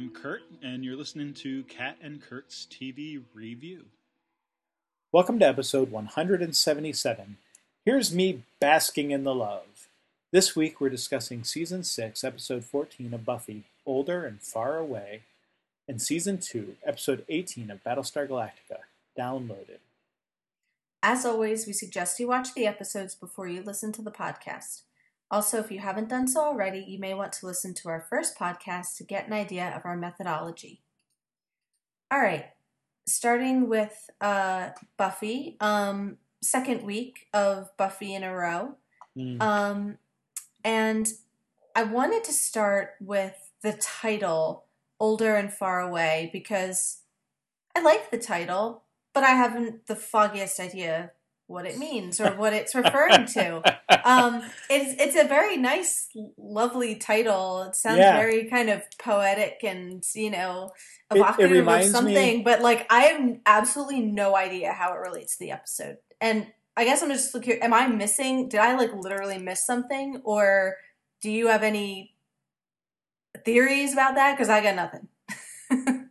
Kat. And I'm Kurt, and you're listening to Kat and Kurt's TV Review. Welcome to episode 177. Here's me basking in the love. This week we're discussing season 6, episode 14 of Buffy, Older and Far Away, and season 2, episode 18 of Battlestar Galactica, Downloaded. As always, we suggest you watch the episodes before you listen to the podcast. Also, if you haven't done so already, you may want to listen to our first podcast to get an idea of our methodology. All right, starting with uh, Buffy, um, second week of Buffy in a row. Mm. Um, and I wanted to start with the title, Older and Far Away, because I like the title, but I haven't the foggiest idea what it means or what it's referring to. Um, it's it's a very nice, lovely title. It sounds Yeah. very kind of poetic and you know It- it evocative of reminds me- something. But like, I have absolutely no idea how it relates to the episode. And I guess I'm just looking. Am I missing? Did I like literally miss something, or do you have any theories about that? Because I got nothing.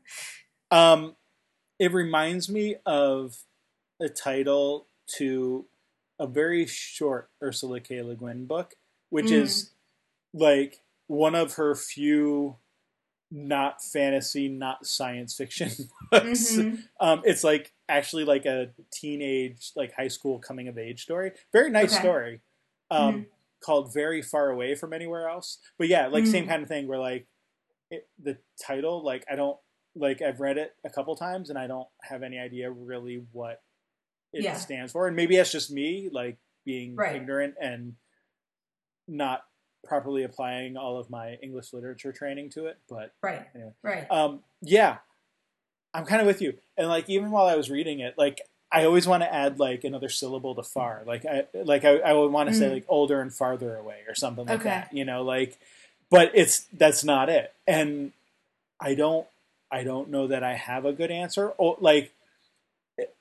Um, it reminds me of a title to a very short Ursula K. Le Guin book, which Mm. is like one of her few not fantasy, not science fiction books. Mhm. Um, it's like actually like a teenage, like high school coming of age story. Very nice Okay. story. Um, Mhm. called "Very Far Away from Anywhere Else." But yeah, like same Mm. kind of thing. Where like it, the title, like I don't like I've read it a couple times and I don't have any idea really what it Yeah. stands for. And maybe that's just me, like being Right. ignorant and not properly applying all of my English literature training to it. But Right. anyway. Right. um, yeah, I'm kind of with you. And like even while I was reading it, like I always want to add like another syllable to far. Like I like I, I would want to say Mm. like older and farther away or something like Okay. that. You know, like but it's that's not it. And I don't I don't know that I have a good answer. Or like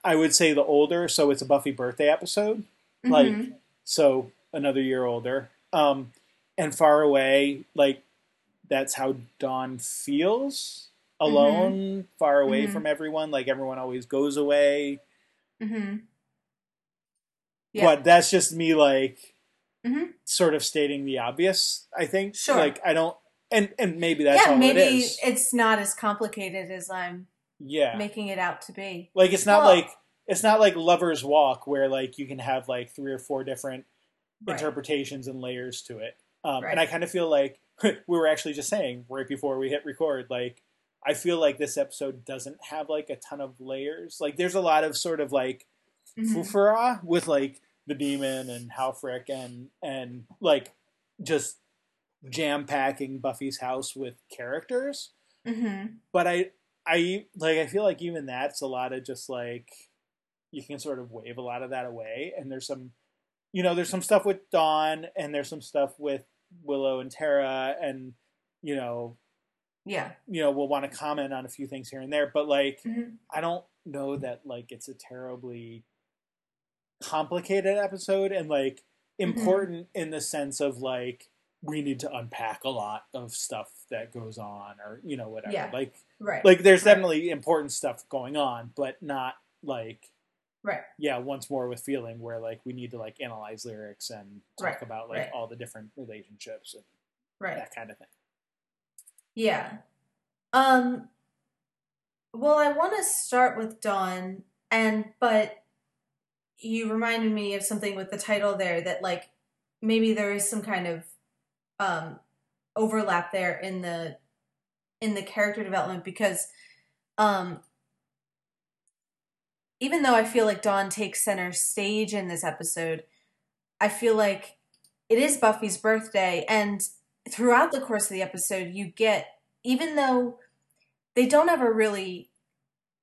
I would say the older, so it's a Buffy birthday episode. Like Mhm. so another year older. Um and far away, like that's how Dawn feels. Alone, far away Mhm. from everyone, like everyone always goes away. Mhm. Yeah. But that's just me like Mhm. sort of stating the obvious, I think. Sure. Like I don't and and maybe that's yeah, all maybe it is. it's not as complicated as I'm yeah. making it out to be. Like it's not Well- like it's not like Lover's Walk where like you can have like three or four different Right. interpretations and layers to it. Um, Right. And I kind of feel like we were actually just saying right before we hit record, like I feel like this episode doesn't have like a ton of layers. Like there's a lot of sort of like foofara with like the demon and Halfrek and and like just jam packing Buffy's house with characters. Mhm. But I I like I feel like even that's a lot of just like you can sort of wave a lot of that away and there's some you know there's some stuff with Dawn and there's some stuff with Willow and Tara and you know Yeah. you know we'll want to comment on a few things here and there but like Mhm. I don't know that like it's a terribly complicated episode and like Mm-hmm. important in the sense of like we need to unpack a lot of stuff that goes on or you know whatever Yeah. like Right. like there's Right. definitely important stuff going on but not like Right. yeah once more with feeling where like we need to like analyze lyrics and talk Right, about like right. all the different relationships and Right. that kind of thing Yeah. Um well, I want to start with Dawn and but you reminded me of something with the title there that like maybe there is some kind of um overlap there in the in the character development because um even though I feel like Dawn takes center stage in this episode, I feel like it is Buffy's birthday and throughout the course of the episode you get even though they don't ever really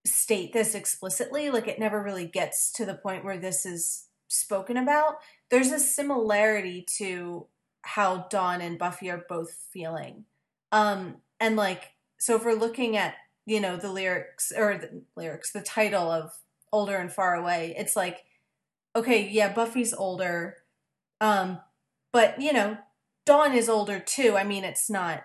state this explicitly like it never really gets to the point where this is spoken about there's a similarity to how dawn and buffy are both feeling um and like so if we're looking at you know the lyrics or the lyrics the title of older and far away it's like okay yeah buffy's older um but you know dawn is older too i mean it's not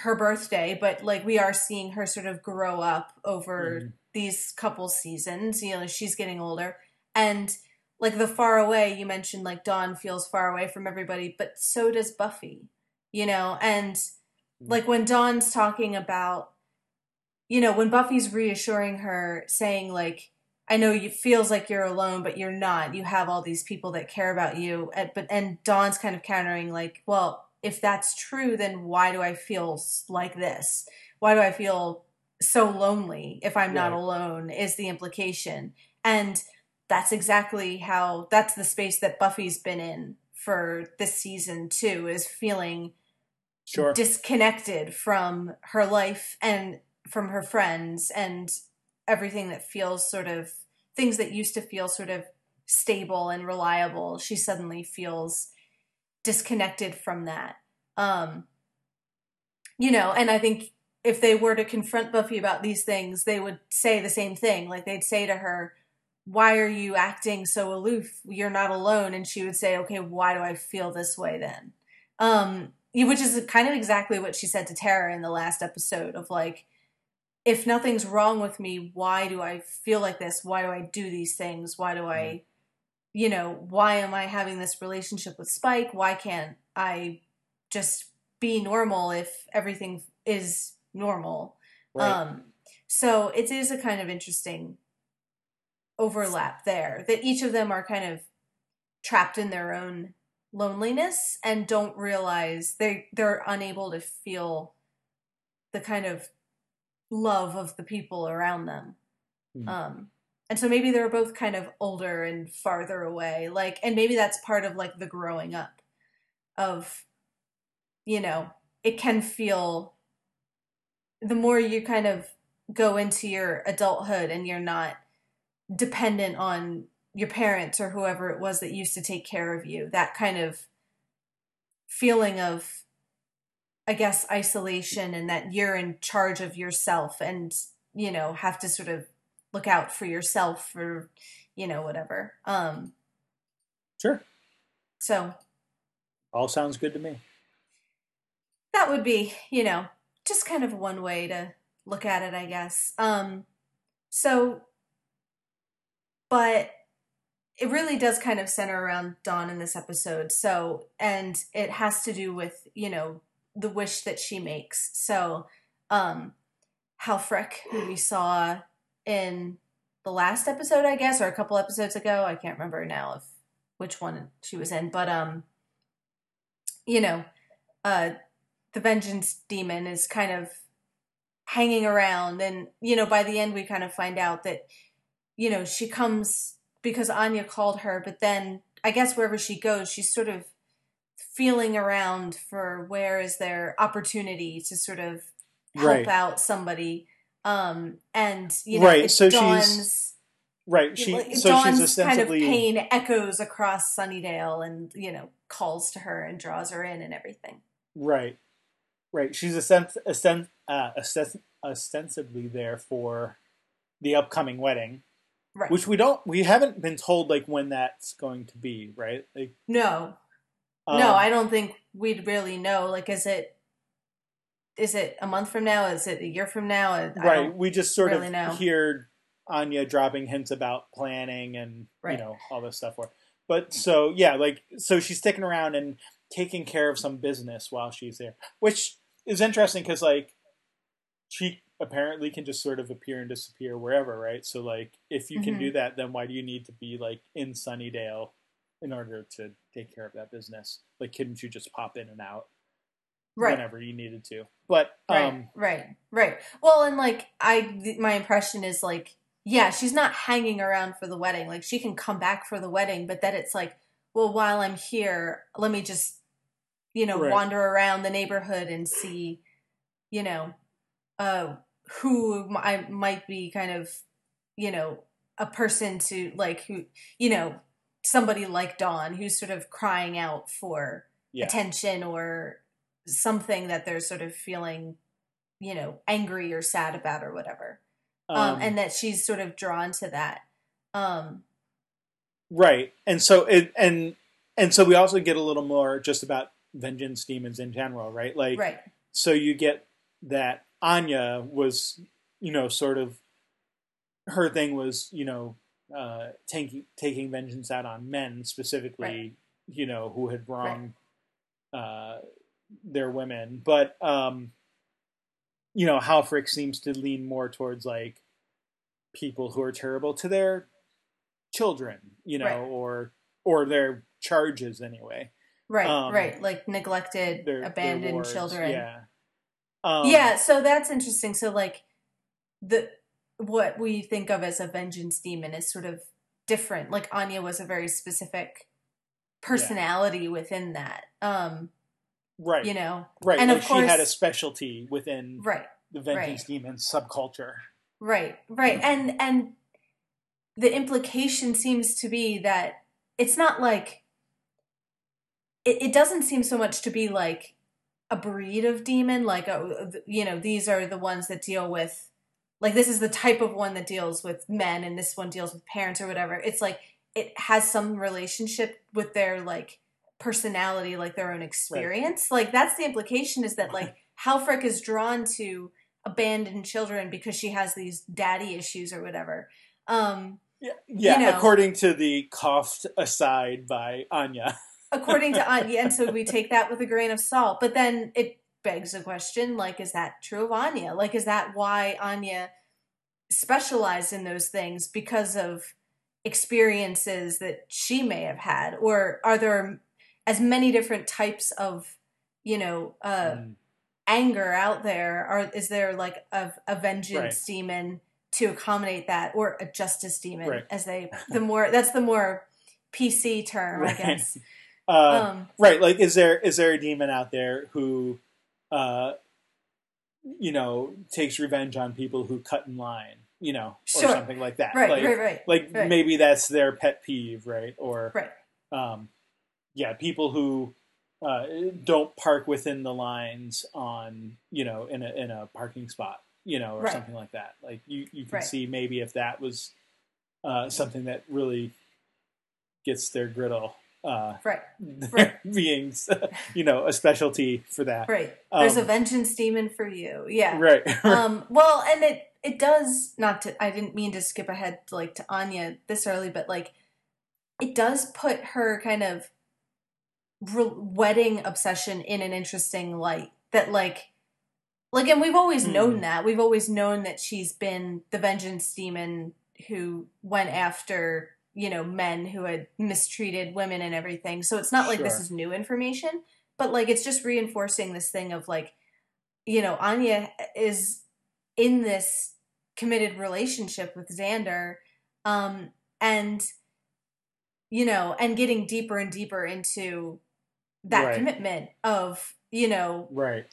her birthday, but like we are seeing her sort of grow up over Mhm. these couple seasons. You know, she's getting older. And like the far away, you mentioned like Dawn feels far away from everybody, but so does Buffy, you know? And mm. like when Dawn's talking about, you know, when Buffy's reassuring her, saying like, I know you feels like you're alone, but you're not. You have all these people that care about you. And, but and Dawn's kind of countering like, well, if that's true, then why do I feel like this? Why do I feel so lonely if I'm not alone? Is the implication. And that's exactly how that's the space that Buffy's been in for this season too, is feeling Sure. disconnected from her life and from her friends and everything that feels sort of things that used to feel sort of stable and reliable she suddenly feels disconnected from that um you know and i think if they were to confront buffy about these things they would say the same thing like they'd say to her why are you acting so aloof you're not alone and she would say okay why do i feel this way then um which is kind of exactly what she said to Tara in the last episode of like, if nothing's wrong with me, why do I feel like this? Why do I do these things? Why do I, you know, why am I having this relationship with Spike? Why can't I just be normal if everything is normal? Right. Um, so it is a kind of interesting overlap there that each of them are kind of trapped in their own loneliness and don't realize they they're unable to feel the kind of love of the people around them. Hmm. Um and so maybe they're both kind of older and farther away like and maybe that's part of like the growing up of you know it can feel the more you kind of go into your adulthood and you're not dependent on your parents or whoever it was that used to take care of you that kind of feeling of i guess isolation and that you're in charge of yourself and you know have to sort of look out for yourself or you know whatever um Sure. so All sounds good to me. that would be you know just kind of one way to look at it i guess um so but it really does kind of center around dawn in this episode. So and it has to do with you know the wish that she makes. So um halfrek who we saw in the last episode i guess or a couple episodes ago i can't remember now if which one she was in but um you know uh the vengeance demon is kind of hanging around. And you know by the end we kind of find out that you know she comes because Anya called her but then I guess wherever she goes she's sort of feeling around for where is there opportunity to sort of help Right. out somebody um and you know Right, so she's- dawns Right. She so Dawn's she's kind of pain echoes across Sunnydale and you know calls to her and draws her in and everything right. Right. She's uh, ostensibly there for the upcoming wedding, right which we don't we haven't been told like when that's going to be, right? Like no um, no, I don't think we'd really know. Like, is it is it a month from now? Is it a year from now? I right. We just sort really of know. hear Anya dropping hints about planning and Right. you know all this stuff. For but so yeah, like so she's sticking around and taking care of some business while she's there, which is interesting because like she apparently can just sort of appear and disappear wherever, right? So like if you can Mhm. do that, then why do you need to be like in Sunnydale in order to take care of that business? Like couldn't you just pop in and out right, whenever you needed to? But right, um right, right. Well, and like I, th- my impression is like, yeah, she's not hanging around for the wedding. Like, she can come back for the wedding, but then it's like, well, while I'm here, let me just, you know, Right. wander around the neighborhood and see, you know, uh, who I might be kind of, you know, a person to like who, you know, somebody like Dawn who's sort of crying out for yeah. attention or something that they're sort of feeling, you know, angry or sad about or whatever. Um, and that she's sort of drawn to that. Um, Right. And so it and and so we also get a little more just about vengeance demons in general, right? Like right. so you get that Anya was, you know, sort of her thing was, you know, uh, taking taking vengeance out on men specifically, Right. you know, who had wronged uh, their women. But um, you know, Halfrek seems to lean more towards like people who are terrible to their children, you know, Right. or or their charges anyway. Right, Um, right. Like neglected, Their, their abandoned wards, children. Yeah. Um, yeah, so that's interesting. So like the what we think of as a vengeance demon is sort of different. Like Anya was a very specific personality within that. Um, Right. you know. Right. and like of she had a specialty within Right. the Vengeance right. Demon subculture. Right, right. And and the implication seems to be that it's not like it, it doesn't seem so much to be like a breed of demon, like a, you know, these are the ones that deal with like this is the type of one that deals with men and this one deals with parents or whatever. It's like it has some relationship with their like personality, like their own experience. Like that's the implication is that like Halfrek is drawn to abandoned children because she has these daddy issues or whatever. Um, Yeah, yeah know. according to the coughed aside by Anya. According to Anya, and so we take that with a grain of salt. But then it begs the question: like, is that true of Anya? Like, is that why Anya specialized in those things because of experiences that she may have had, or are there as many different types of, you know, uh, Mm. anger out there? Or is there like a, a vengeance Right. demon to accommodate that, or a justice demon? Right. As they, the more that's the more PC term, I guess. Uh, Um, right. Like, is there is there a demon out there who, uh, you know, takes revenge on people who cut in line, you know, or Sure. something like that? right, like, right, right, like right. maybe that's their pet peeve, right? Or right, um, yeah, people who uh, don't park within the lines on you know in a in a parking spot, you know, or Right. something like that. Like you you can see maybe if that was uh, something that really gets their griddle. Uh, right, Right. being, you know, a specialty for that. right. There's a Um, vengeance demon for you. Yeah. Right. um. Well, and it it does not to. I didn't mean to skip ahead like to Anya this early, but like it does put her kind of re- wedding obsession in an interesting light. That like. Like and we've always Hmm. known that. We've always known that she's been the vengeance demon who went after, you know, men who had mistreated women and everything. So it's not like this is new information, but like it's just reinforcing this thing of like, you know, Anya is in this committed relationship with Xander, um, and you know, and getting deeper and deeper into that Right. commitment of, you know, right.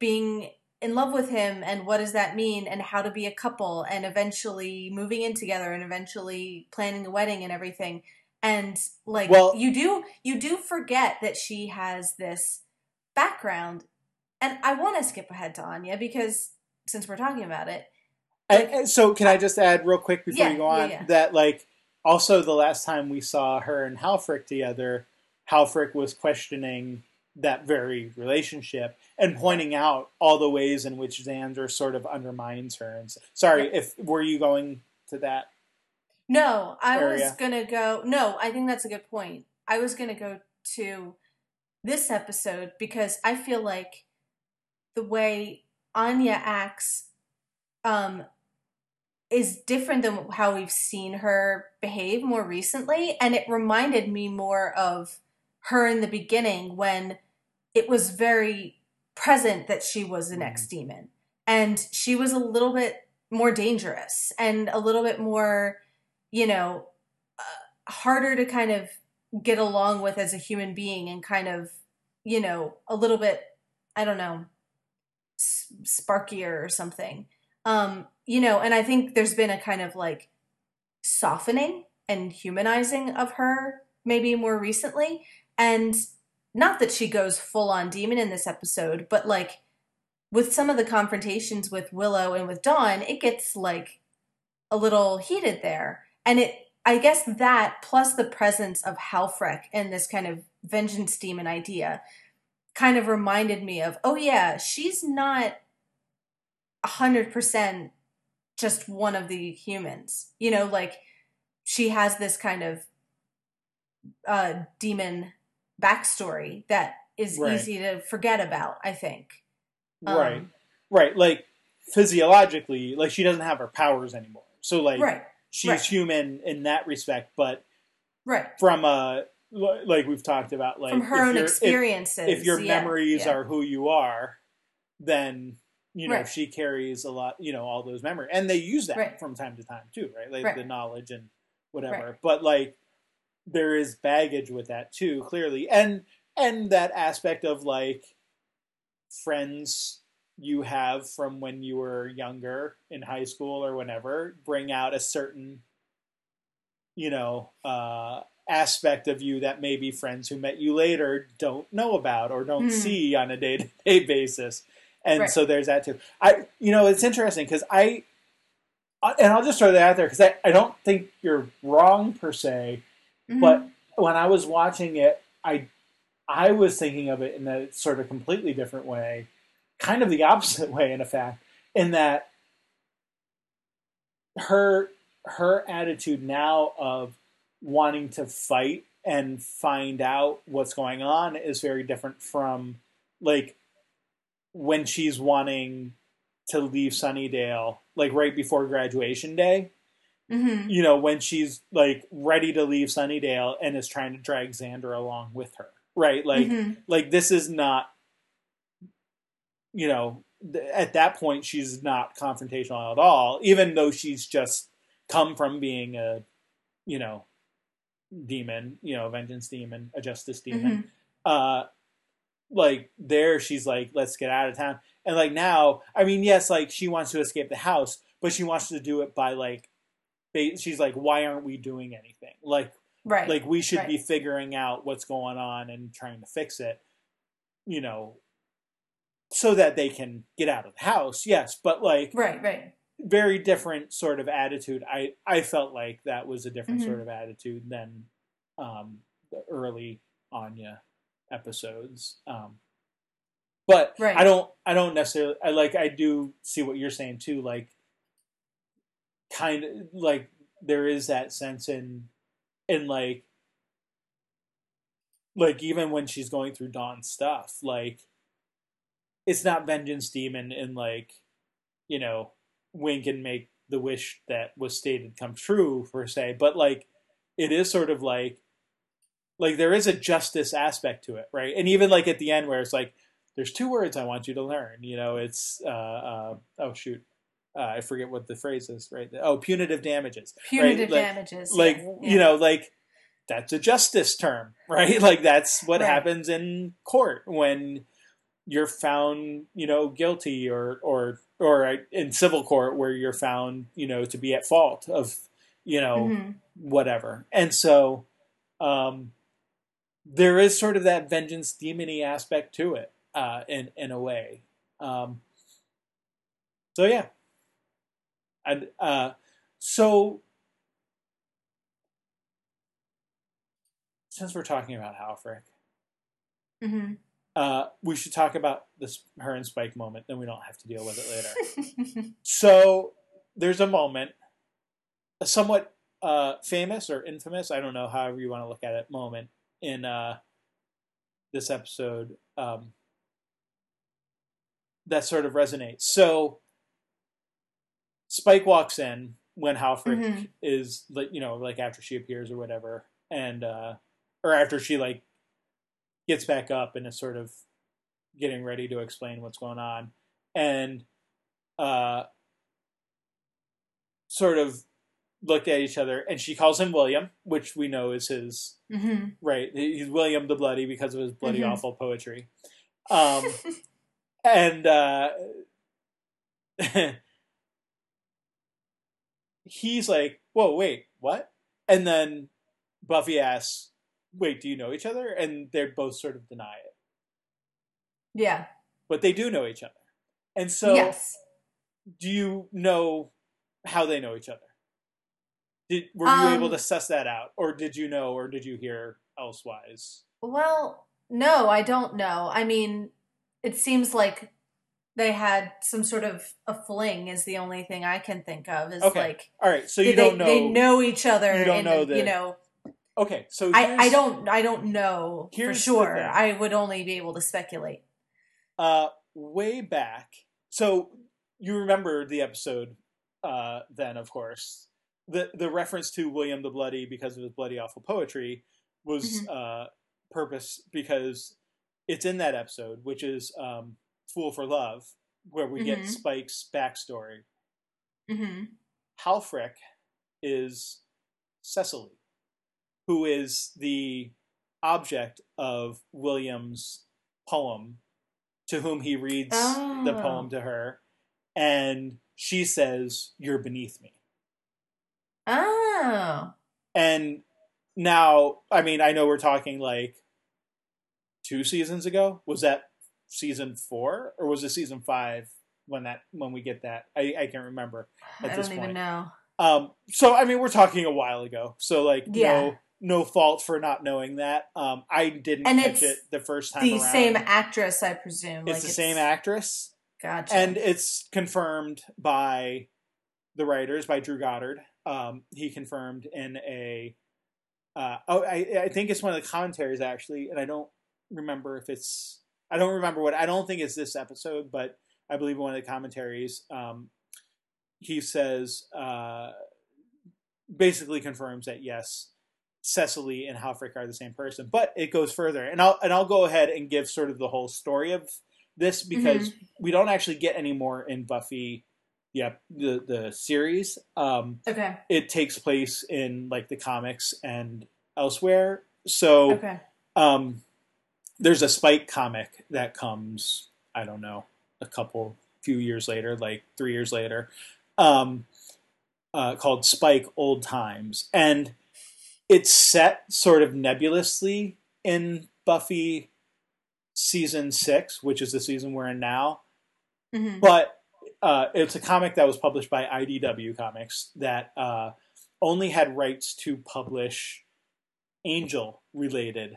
being in love with him and what does that mean and how to be a couple and eventually moving in together and eventually planning a wedding and everything. And like Well- you do you do forget that she has this background. And i want to skip ahead to anya because since we're talking about it And, and so, can I just add real quick before Yeah, you go on yeah, yeah. that, like, also the last time we saw her and Halfrek together, Halfrek was questioning that very relationship and pointing out all the ways in which Xander sort of undermines her. And sorry, if were you going to that? no i was gonna go no i think that's a good point i was gonna go to this episode because i feel like the way anya acts um is different than how we've seen her behave more recently and it reminded me more of her in the beginning when it was very present that she was an ex demon. And she was a little bit more dangerous and a little bit more you know uh, harder to kind of get along with as a human being and kind of you know a little bit i don't know s- sparkier or something. Um you know and i think there's been a kind of like softening and humanizing of her maybe more recently. And not that she goes full on demon in this episode but like with some of the confrontations with willow and with dawn it gets like a little heated there and it i guess that plus the presence of halfrek and this kind of vengeance demon idea kind of reminded me of, oh yeah, she's not a hundred percent just one of the humans. You know, like she has this kind of uh demon backstory that is Right. easy to forget about, I think. Um, right, right. Like physiologically, like she doesn't have her powers anymore. So like Right, she's right. human in that respect, but right. from a like we've talked about, like From her own you're- if- experiences. if your yeah, memories yeah. are who you are, then you know she carries a lot, you know, all those memories, and they use that from time to time too, right? Like the knowledge and whatever. But like there is baggage with that too, clearly, and and that aspect of like friends you have from when you were younger in high school or whenever bring out a certain you know uh aspect of you that maybe friends who met you later don't know about or don't Hmm. see on a day-to-day basis and Right. so there's that too i you know it's interesting because i I- and i'll just throw that out there because I, I don't think you're wrong per se Mhm. but when i was watching it i i was thinking of it in a sort of completely different way kind of the opposite way in effect in that her her attitude now of wanting to fight and find out what's going on is very different from like when she's wanting to leave Sunnydale like right before graduation day Mhm. you know when she's like ready to leave Sunnydale and is trying to drag Xander along with her right like Mhm. like this is not you know th- at that point she's not confrontational at all even though she's just come from being a you know demon you know a vengeance demon a justice demon Mhm. uh like there she's like let's get out of town and like now i mean yes like she wants to escape the house but she wants to do it by like she's like why aren't we doing anything like Right. like we should be figuring out what's going on and trying to fix it you know so that they can get out of the house yes but like right, right. very different sort of attitude i i felt like that was a different Mhm. sort of attitude than um the early anya episodes um but Right. i don't i don't necessarily i like i do see what you're saying too like kind of like there is that sense in in like like even when she's going through Dawn's stuff, like it's not vengeance demon and like you know wink and make the wish that was stated come true per se, but like it is sort of like like there is a justice aspect to it, right? And even like at the end where it's like there's two words I want you to learn, you know, it's uh, uh oh shoot. Uh, I forget what the phrase is, right? Oh, punitive damages Punitive like- damages. like yeah, you know like that's a justice term right like that's what Right. happens in court when you're found you know guilty or or or in civil court where you're found you know to be at fault of you know Mhm. whatever and so um there is sort of that vengeance demony aspect to it uh in in a way um so yeah and uh so since we're talking about Halfrek, Mhm. uh, we should talk about this her and Spike moment. Then we don't have to deal with it later. so there's a moment, a somewhat uh, famous or infamous, I don't know, however you want to look at it, moment in uh, this episode um, that sort of resonates. So Spike walks in when Halfrek Mhm. is like you know like after she appears or whatever, and uh, or after she like gets back up and is sort of getting ready to explain what's going on, and uh, sort of looked at each other, and she calls him William, which we know is his Mhm. right. He's William the Bloody because of his bloody Mhm. awful poetry, um, and uh, he's like, "Whoa, wait, what?" And then Buffy asks, "Wait, do you know each other?" And they both sort of deny it, yeah. but they do know each other. And so, yes. do you know how they know each other? Did were you Um, able to suss that out, or did you know, or did you hear elsewise? Well, no, I don't know. I mean, it seems like they had some sort of a fling is the only thing I can think of. Is Okay. like All right, so you they, don't know. they know each other. you don't and, know You that- know, Okay, so I, I don't I don't know for sure. I would only be able to speculate. Uh, way back. So you remember the episode uh, then, of course. The the reference to William the Bloody because of his bloody awful poetry was Mhm. uh, purpose because it's in that episode, which is um, "Fool for Love," where we get Mhm. Spike's backstory. hmm Halfrek is Cecily, who is the object of William's poem, to whom he reads the Oh. poem to her, and she says, You're beneath me. Oh, And now, I mean, I know we're talking like two seasons ago. Was that season four or was it season five when that when we get that? I, I can't remember. At I this don't even point. know. Um, so I mean, we're talking a while ago. So like, Yeah. no, no fault for not knowing that. Um, I didn't And catch it's it the first time. The around. same actress, I presume. It's like the same actress, Gotcha. and it's confirmed by the writers by Drew Goddard. Um, he confirmed in a. Uh, oh, I, I think it's one of the commentaries actually, and I don't remember if it's. I don't remember what. I don't think it's this episode, but I believe one of the commentaries. Um, he says, uh, basically confirms that yes, Cecily and Halfrek are the same person, but it goes further, and I'll and I'll go ahead and give sort of the whole story of this because we don't actually get any more in Buffy, yeah, the the series. Um, okay. it takes place in like the comics and elsewhere. So Okay. um, there's a Spike comic that comes, I don't know, a couple few years later, like three years later, um, uh, called Spike Old Times, and it's set sort of nebulously in Buffy season six, which is the season we're in now. Hmm but uh, it's a comic that was published by IDW Comics that uh, only had rights to publish Angel related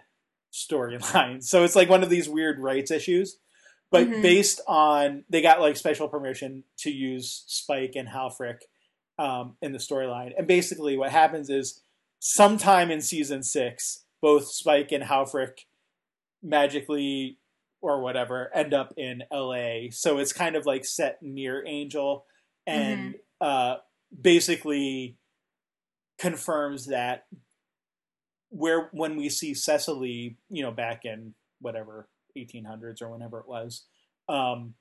storylines. So it's like one of these weird rights issues. But Mhm. based on, they got like special permission to use Spike and Halfrek um, in the storyline. And basically, what happens is sometime in season six, both Spike and Halfrek magically or whatever end up in LA. So it's kind of like set near Angel and uh basically confirms that where when we see Cecily, you know, back in whatever 1800s or whenever it was, um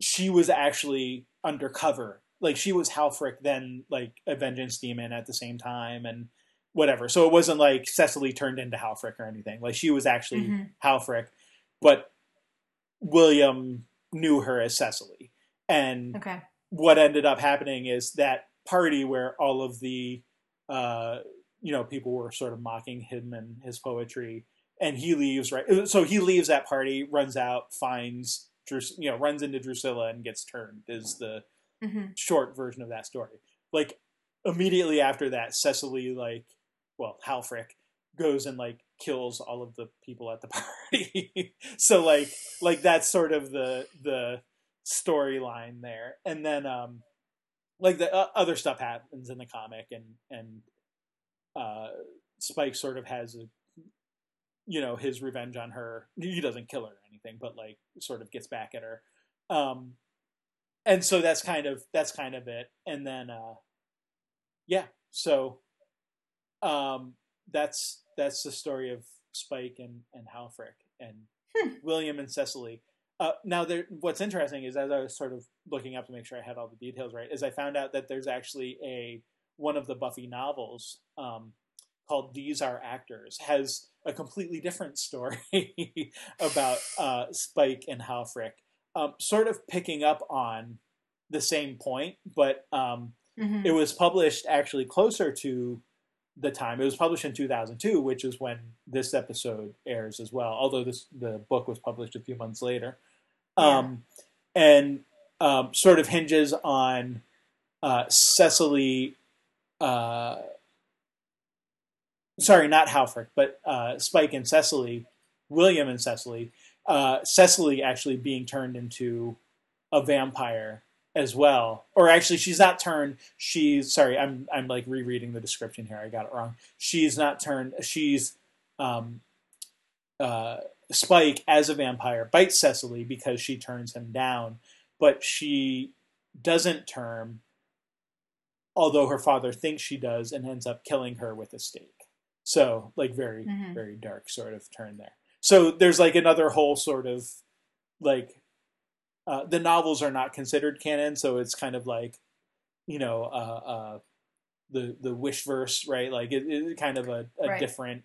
she was actually undercover. Like she was Halfrek then like a vengeance demon at the same time and whatever. So it wasn't like Cecily turned into Halfrek or anything. Like she was actually hmm Halfrek, but William knew her as Cecily. And Okay. what ended up happening is that party where all of the uh, you know people were sort of mocking him and his poetry, and he leaves right. So he leaves that party, runs out, finds Drus- you know runs into Drusilla and gets turned. Is the hmm short version of that story. Like immediately after that, Cecily like well Halfrek goes and like kills all of the people at the party. so like like that's sort of the the storyline there, and then um like the uh, other stuff happens in the comic, and and uh Spike sort of has a you know his revenge on her. He doesn't kill her or anything, but like sort of gets back at her. Um and so that's kind of that's kind of it and then uh yeah so um that's that's the story of spike and and halfrek and Hmm. william and cecily uh now there what's interesting is as i was sort of looking up to make sure i had all the details right is i found out that there's actually a one of the buffy novels um called These Our Actors has a completely different story about uh spike and halfrek um, sort of picking up on the same point, but um, hmm it was published actually closer to the time. It was published in 2002, which is when this episode airs as well. Although this the book was published a few months later, um, and um, sort of hinges on uh, Cecily. Uh, sorry, not Halfrek, but uh, Spike and Cecily, William and Cecily, uh, Cecily actually being turned into a vampire as well. Or actually, she's not turned. She's sorry. I'm I'm like rereading the description here. I got it wrong. She's not turned. She's um, uh, Spike as a vampire bites Cecily because she turns him down, but she doesn't turn. Although her father thinks she does, and ends up killing her with a stake. So, like, very, Mhm. very dark sort of turn there. So, there's like another whole sort of like uh, the novels are not considered canon, so it's kind of like you know uh, uh, the the wish verse, right? Like it, it kind of a, a Right. different.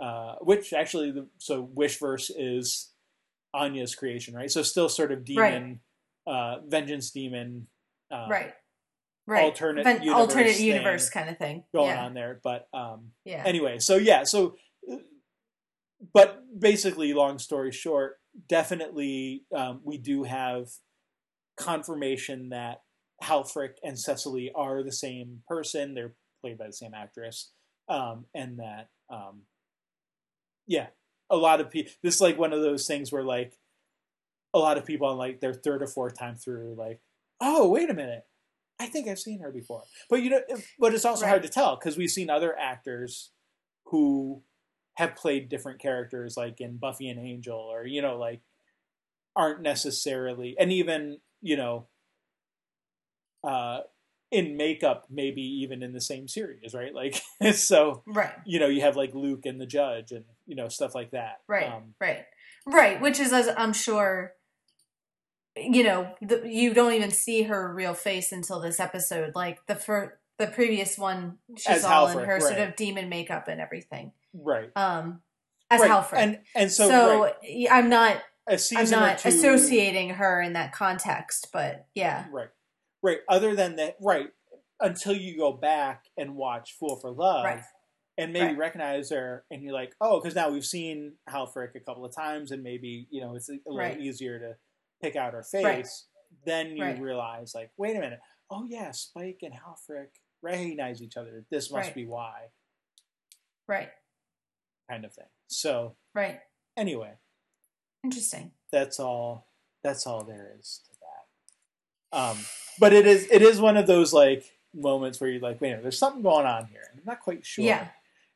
Uh, which actually, the, so wish verse is Anya's creation, right? So still sort of demon, uh, vengeance demon, uh, right. Right. alternate Ven- universe alternate universe kind of thing. going yeah. on there. But um, Yeah. anyway, so yeah, so but basically, long story short, definitely um, we do have confirmation that Halfrek and Cecily are the same person. They're played by the same actress, um, and that um, yeah, a lot of people. This is like one of those things where like a lot of people on like their third or fourth time through, like, oh wait a minute. I think I've seen her before, but you know, but it's also hard to tell because we've seen other actors who have played different characters, like in Buffy and Angel, or you know, like aren't necessarily, and even you know, uh, in makeup, maybe even in the same series, right? Like, so Right. you know, you have like Luke and the Judge, and you know, stuff like that, Right. Um, right. Right. Which is, as I'm sure, you know, the, you don't even see her real face until this episode. Like the fir- the previous one, she's As all in Halfrek, her sort of demon makeup and everything. right? Um, as right. Halfred. and and so, so right, I'm not a I'm not two, associating her in that context, but yeah. Right. Right. Other than that, right. Until you go back and watch Fool for Love Right. and maybe Right. recognize her and you're like, oh, because now we've seen Halfrek a couple of times and maybe, you know, it's a, little Right. easier to pick out her face. Right. Then you Right. realize, like, wait a minute. Oh, yeah, Spike and Halfrek recognize each other. This must Right. be why, Right. kind of thing. So, Right. anyway, Interesting. that's all that's all there is to that um but it is it is one of those like moments where you're like wait a minute, there's something going on here i'm not quite sure Yeah.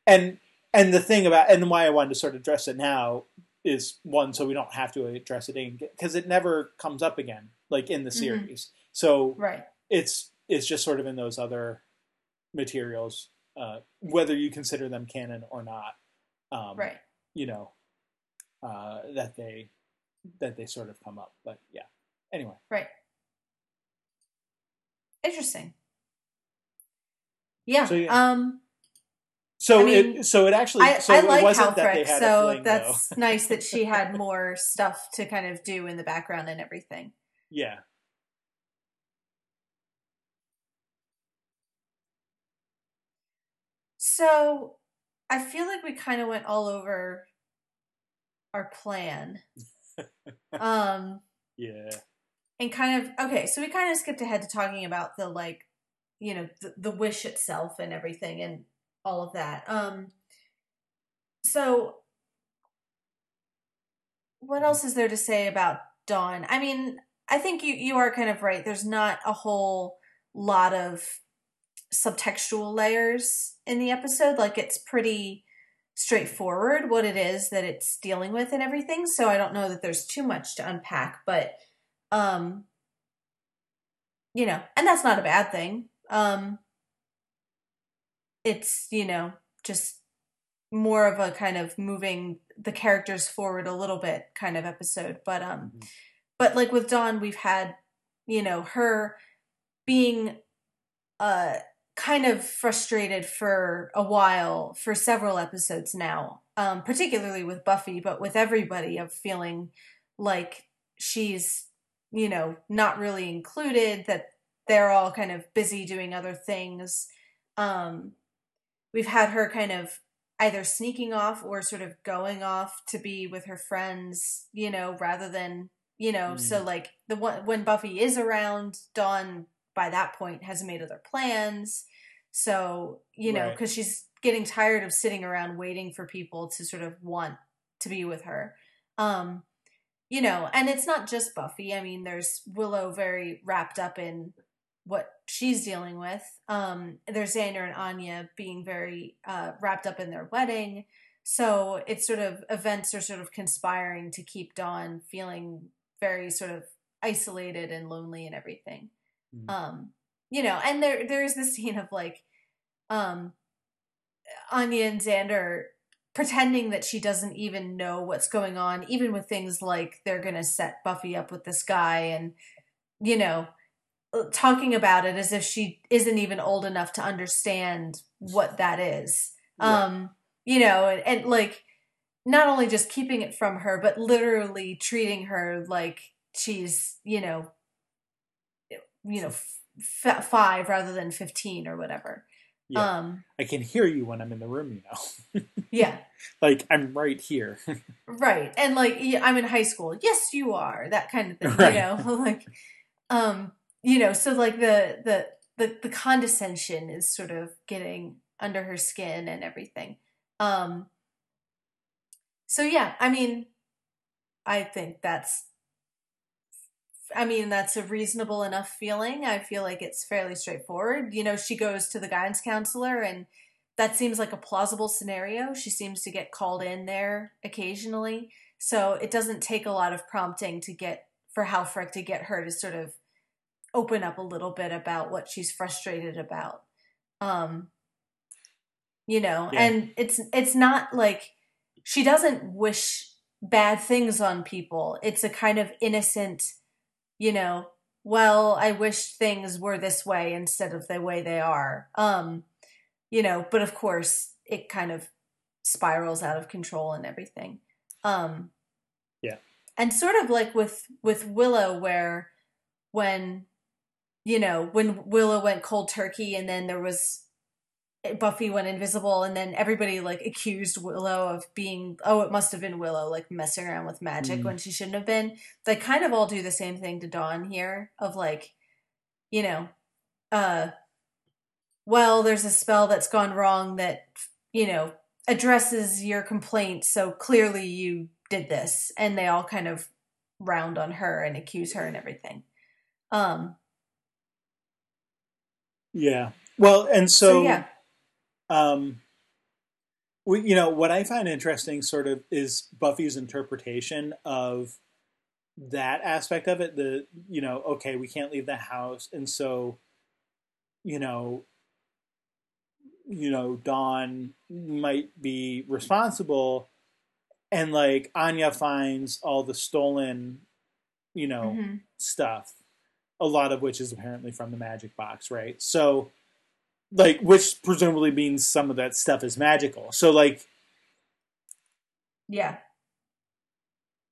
and and the thing about and why i wanted to sort of address it now is one so we don't have to address it again because it never comes up again like in the Mhm. series so Right. it's it's just sort of in those other materials uh whether you consider them canon or not um Right. you know uh, that they that they sort of come up. But yeah. Anyway, Right. Interesting. Yeah. So, yeah. Um so I mean, it so it actually I, so I it like wasn't that they Halfrek, a so fling that's though. nice that she had more stuff to kind of do in the background and everything. Yeah. So I feel like we kind of went all over our plan. um Yeah. and kind of okay, so we kind of skipped ahead to talking about the like, you know, the, the wish itself and everything and all of that. Um so what else is there to say about Dawn? I mean, I think you you are kind of right. There's not a whole lot of subtextual layers in the episode. Like it's pretty straightforward what it is that it's dealing with and everything. So I don't know that there's too much to unpack, but um you know, and that's not a bad thing. Um it's, you know, just more of a kind of moving the characters forward a little bit kind of episode. But um Mhm. but like with Dawn we've had, you know, her being uh kind of frustrated for a while for several episodes now um particularly with buffy but with everybody of feeling like she's you know not really included that they're all kind of busy doing other things um we've had her kind of either sneaking off or sort of going off to be with her friends you know rather than you know so like the one when buffy is around dawn by that point has made other plans So, you know, Right. because she's getting tired of sitting around waiting for people to sort of want to be with her. Um, you know, and it's not just Buffy. I mean, there's Willow very wrapped up in what she's dealing with. Um, there's Xander and Anya being very uh, wrapped up in their wedding. So it's sort of events are sort of conspiring to keep Dawn feeling very sort of isolated and lonely and everything. Mhm. Um, you know, and there there's this scene of like um Anya and Xander pretending that she doesn't even know what's going on, even with things like they're gonna set Buffy up with this guy and you know, talking about it as if she isn't even old enough to understand what that is. Right. Um, you know, and, and like not only just keeping it from her, but literally treating her like she's, you know, you know, f- five rather than 15 or whatever. Yeah. Um, I can hear you when I'm in the room, you know. yeah, like I'm right here. right. And like, I'm in high school. Yes, you are that kind of thing, Right. you know, like, um, you know, so like the, the, the, the condescension is sort of getting under her skin and everything. Um, so yeah, I mean, I think that's I mean, that's a reasonable enough feeling. I feel like it's fairly straightforward. You know, she goes to the guidance counselor, and that seems like a plausible scenario. She seems to get called in there occasionally. So it doesn't take a lot of prompting to get for Halfrek to get her to sort of open up a little bit about what she's frustrated about. Um, you know, Yeah. and it's it's not like she doesn't wish bad things on people. It's a kind of innocent, you know, well, I wish things were this way instead of the way they are. Um, you know, but of course it kind of spirals out of control and everything. Um Yeah. And sort of like with with Willow where when you know, when Willow went cold turkey and then there was Buffy went invisible, and then everybody like accused Willow of being oh, it must have been Willow like messing around with magic Mm. when she shouldn't have been. They kind of all do the same thing to Dawn here of like, you know, uh, well, there's a spell that's gone wrong that you know addresses your complaint, so clearly you did this, and they all kind of round on her and accuse her and everything. Um. Yeah. Well, and So, so, yeah. um, we, you know, what I find interesting, sort of, is Buffy's interpretation of that aspect of it. The you know, okay, we can't leave the house, and so, you know, you know, Dawn might be responsible, and like Anya finds all the stolen, you know, Mhm. stuff, a lot of which is apparently from the magic box, right? So, like, which presumably means some of that stuff is magical. So, like, Yeah.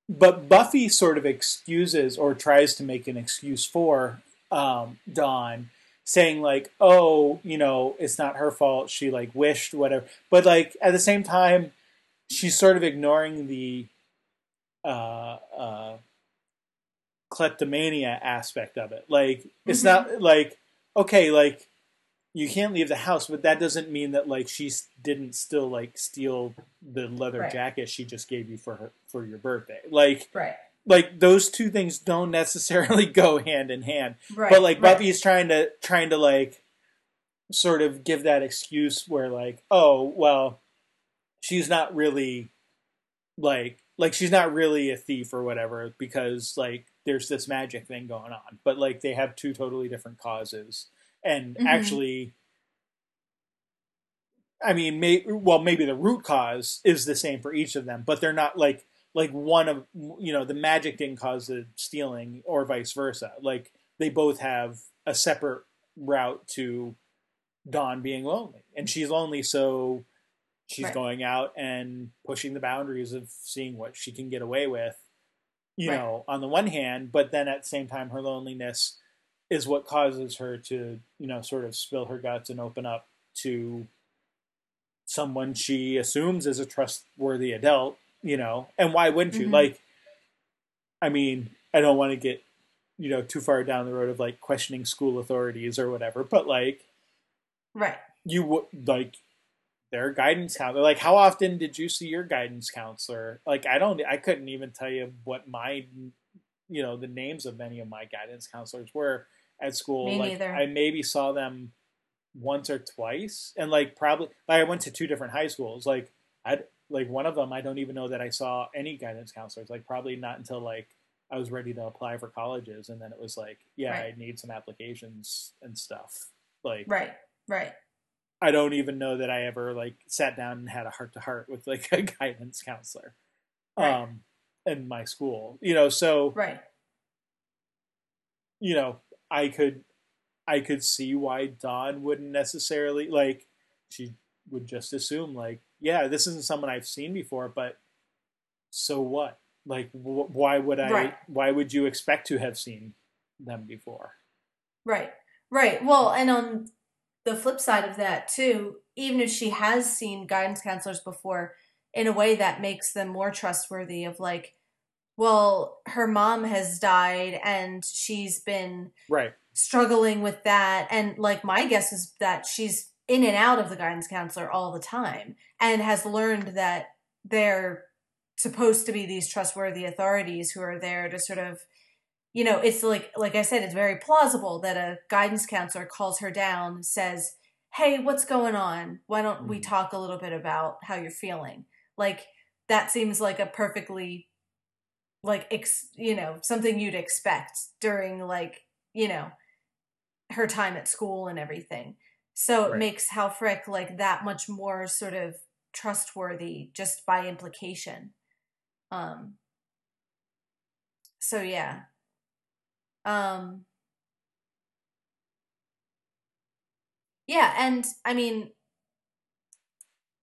but Buffy sort of excuses or tries to make an excuse for um, Dawn, saying like, "Oh, you know, it's not her fault. She like wished whatever." But like at the same time, she's sort of ignoring the uh, uh, kleptomania aspect of it. Like, it's Mhm. not like okay, like you can't leave the house, but that doesn't mean that like she didn't still like steal the leather Right. jacket she just gave you for her for your birthday. Like Right. like those two things don't necessarily go hand in hand. Right. but like right. Buffy's trying to trying to like sort of give that excuse where like, oh, well, she's not really like like she's not really a thief or whatever because like there's this magic thing going on. But like they have two totally different causes. And Mhm. actually I mean, may, well, maybe the root cause is the same for each of them, but they're not like like one of you know the magic didn't cause the stealing or vice versa. Like they both have a separate route to Dawn being lonely, and she's lonely, so she's Right. going out and pushing the boundaries of seeing what she can get away with. You Right. know, on the one hand, but then at the same time, her loneliness is what causes her to you know sort of spill her guts and open up to someone she assumes is a trustworthy adult, you know, and why wouldn't you? Mhm. Like, I mean, I don't want to get, you know, too far down the road of like questioning school authorities or whatever, but like, Right. you would like their guidance counselor. Like, how often did you see your guidance counselor? Like, I don't, I couldn't even tell you what my, you know, the names of many of my guidance counselors were at school. Me like, neither. I maybe saw them once or twice, and like probably, like I went to two different high schools. Like, I like one of them, I don't even know that I saw any guidance counselors. Like, probably not until like I was ready to apply for colleges, and then it was like, yeah, Right. I need some applications and stuff. Like, Right. Right. I don't even know that I ever like sat down and had a heart to heart with like a guidance counselor, Right. um, in my school. You know, so Right. you know, I could, I could see why Dawn wouldn't necessarily like. She would just assume like, yeah, this isn't someone I've seen before, but so what? Like, wh- why would I? Right. Why would you expect to have seen them before? Right. Right. Well, and on the flip side of that too, even if she has seen guidance counselors before, in a way that makes them more trustworthy of like, well, her mom has died and she's been Right. struggling with that and like my guess is that she's in and out of the guidance counselor all the time and has learned that they're supposed to be these trustworthy authorities who are there to sort of you know it's like like i said it's very plausible that a guidance counselor calls her down says hey what's going on? Why don't we Mhm. talk a little bit about how you're feeling? Like that seems like a perfectly like ex, you know something you'd expect during like you know her time at school and everything. So it Right. makes Halfrek like that much more sort of trustworthy just by implication. Um so yeah um yeah and i mean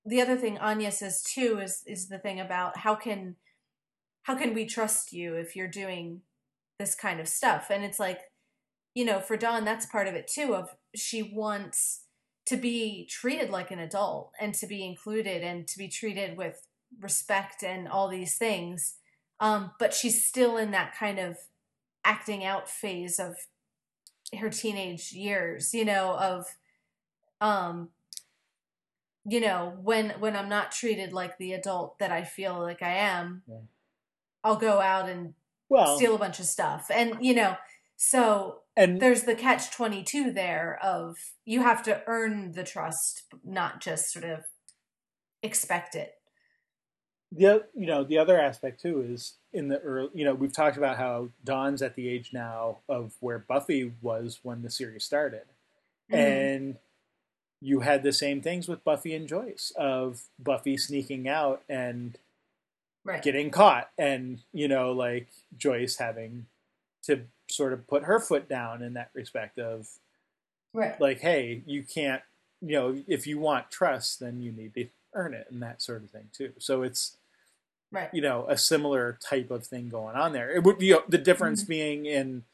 the other thing anya says too is is the thing about how can how can we trust you if you're doing this kind of stuff? And it's like you know for dawn that's part of it too of she wants to be treated like an adult and to be included and to be treated with respect and all these things. Um but she's still in that kind of acting out phase of her teenage years you know of um you know when when i'm not treated like the adult that i feel like i am Yeah. i'll go out and Well, steal a bunch of stuff and you know so and there's the catch 22 there of you have to earn the trust not just sort of expect it the you know the other aspect too is in the early you know we've talked about how Dawn's at the age now of where Buffy was when the series started, Mhm. and you had the same things with Buffy and Joyce of Buffy sneaking out and right. getting caught, and you know like Joyce having to sort of put her foot down in that respect of right. like hey you can't you know if you want trust then you need to earn it and that sort of thing too. So it's right. you know a similar type of thing going on there. It would be the difference being in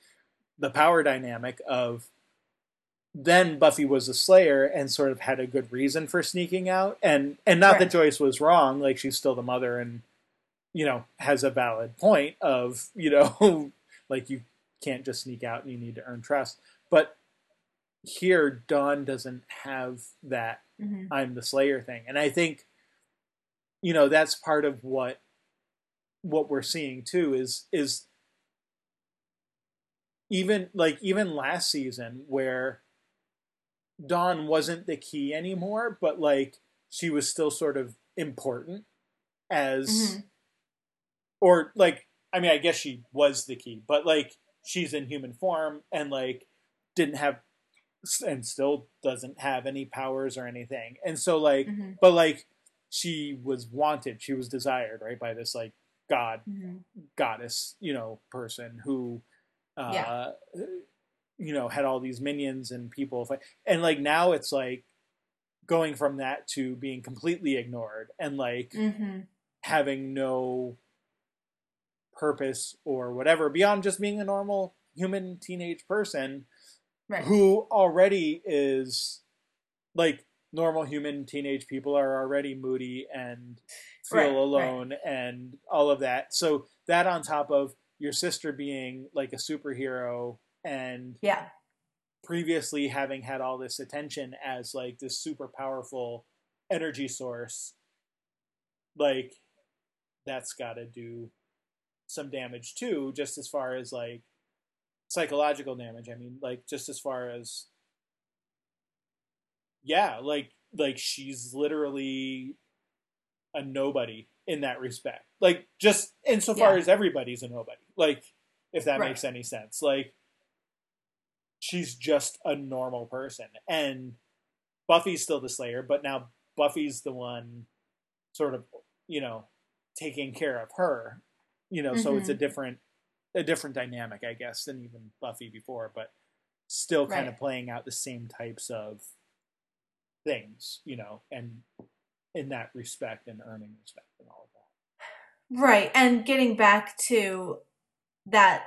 the power dynamic of then Buffy was a Slayer and sort of had a good reason for sneaking out, and and not that Joyce was wrong, like she's still the mother and you know has a valid point of you know like you can't just sneak out and you need to earn trust, but here Dawn doesn't have that hmm I'm the Slayer thing. And I think, you know, that's part of what what we're seeing too is is even like even last season where Dawn wasn't the key anymore, but like she was still sort of important as Mhm. or like I mean I guess she was the key, but like she's in human form and like didn't have and still doesn't have any powers or anything. And so like hmm but like she was wanted, she was desired, right, by this like god hmm goddess, you know, person who uh Yeah. you know, had all these minions and people fight. and like now it's like going from that to being completely ignored and like hmm having no purpose or whatever beyond just being a normal human teenage person right who already is like normal human teenage people are already moody and feel Right, right. alone and all of that. So that on top of your sister being like a superhero and yeah previously having had all this attention as like this super powerful energy source like that's got to do some damage too just as far as like psychological damage i mean like just as far as yeah like like she's literally a nobody in that respect like just insofar Yeah. as everybody's a nobody like if that Right. makes any sense like she's just a normal person and buffy's still the slayer but now buffy's the one sort of you know taking care of her you know so it's a Mhm. different a different dynamic i guess than even buffy before but still kind of playing out the same types of things you know and in that respect and earning respect and all of that Right. And getting back to that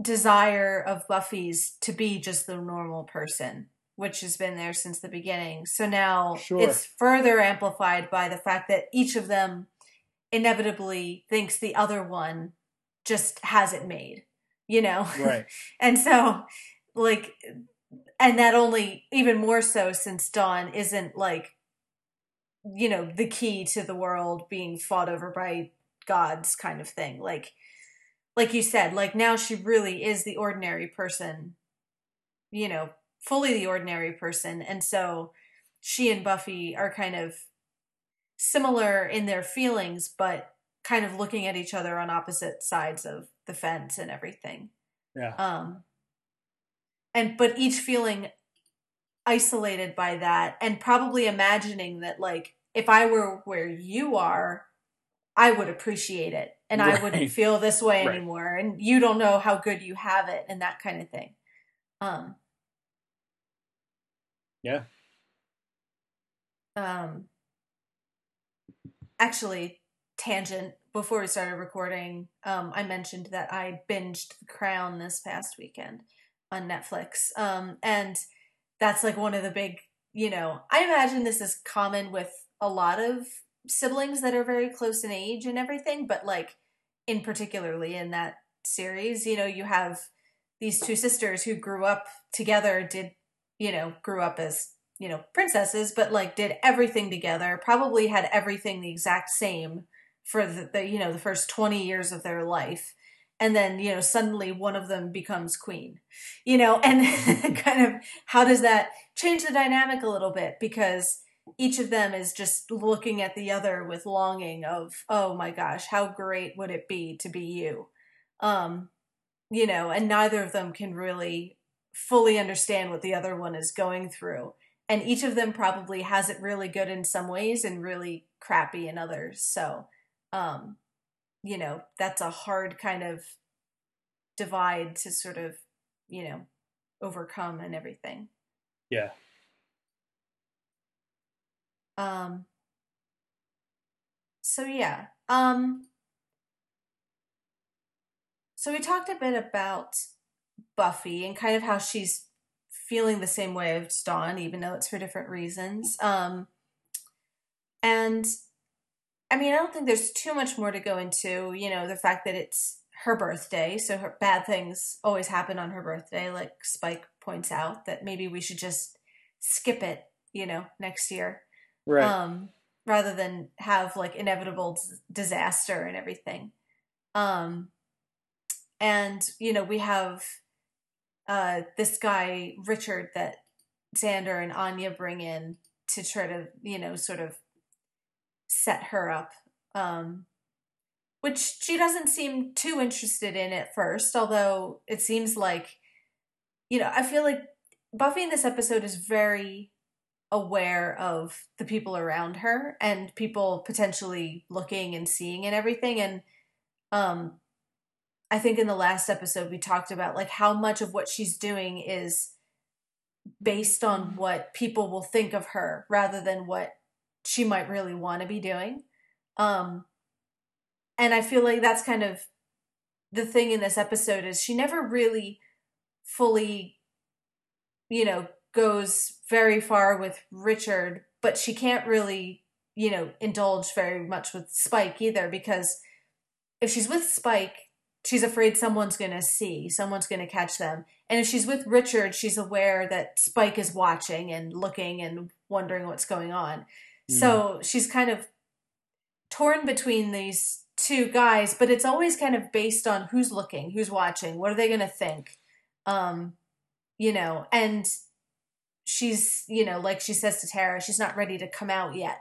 desire of Buffy's to be just the normal person, which has been there since the beginning. So now Sure. it's further amplified by the fact that each of them inevitably thinks the other one just has it made, you know? right And so, like, and that only even more so since Dawn isn't like, you know, the key to the world being fought over by gods kind of thing. Like, like you said, like now she really is the ordinary person, you know, fully the ordinary person. And so she and Buffy are kind of similar in their feelings, but kind of looking at each other on opposite sides of the fence and everything yeah um and but each feeling isolated by that and probably imagining that like if i were where you are i would appreciate it and i wouldn't feel this way Right. anymore and you don't know how good you have it and that kind of thing um Yeah. um actually tangent before we started recording um i mentioned that i binged the crown this past weekend on netflix. Um and that's like one of the big you know i imagine this is common with a lot of siblings that are very close in age and everything but like in particularly in that series you know you have these two sisters who grew up together did you know grew up as you know princesses but like did everything together probably had everything the exact same for the, the you know the first 20 years of their life and then you know suddenly one of them becomes queen you know and kind of how does that change the dynamic a little bit? Because each of them is just looking at the other with longing of oh my gosh how great would it be to be you? Um you know and neither of them can really fully understand what the other one is going through and each of them probably has it really good in some ways and really crappy in others so um you know that's a hard kind of divide to sort of you know overcome and everything. Yeah. Um so yeah um so we talked a bit about buffy and kind of how she's feeling the same way as dawn even though it's for different reasons. Um and i mean i don't think there's too much more to go into you know the fact that it's her birthday so her bad things always happen on her birthday like spike points out that maybe we should just skip it you know next year. Right. Um rather than have like inevitable d- disaster and everything. Um and you know we have uh this guy richard that xander and anya bring in to try to you know sort of set her up um which she doesn't seem too interested in at first although it seems like you know i feel like buffy in this episode is very aware of the people around her and people potentially looking and seeing and everything. And um i think in the last episode we talked about like how much of what she's doing is based on what people will think of her rather than what she might really want to be doing um and i feel like that's kind of the thing in this episode is she never really fully you know goes very far with Richard, but she can't really, you know, indulge very much with Spike either because if she's with Spike, she's afraid someone's going to see, someone's going to catch them. And if she's with Richard, she's aware that Spike is watching and looking and wondering what's going on. Mm. So she's kind of torn between these two guys, but it's always kind of based on who's looking, who's watching, what are they going to think? Um, you know, and she's, you know, like she says to Tara, she's not ready to come out yet.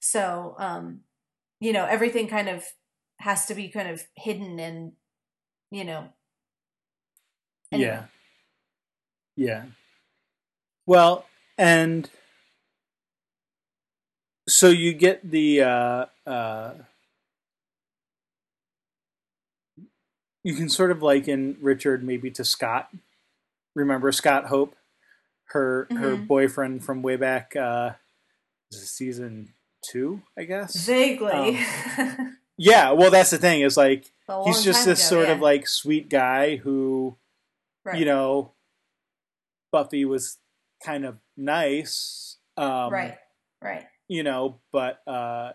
So, um, you know, everything kind of has to be kind of hidden and, you know. Anyway. Yeah. Yeah. Well, and so you get the uh, uh, you can sort of liken Richard maybe to Scott. Remember Scott Hope, her mm-hmm. her boyfriend from way back uh, season two, I guess. Vaguely. Um, yeah, well, that's the thing. Is like he's just this ago, sort yeah. of like sweet guy who, right. you know, Buffy was kind of nice. Um, right. Right. You know, but uh,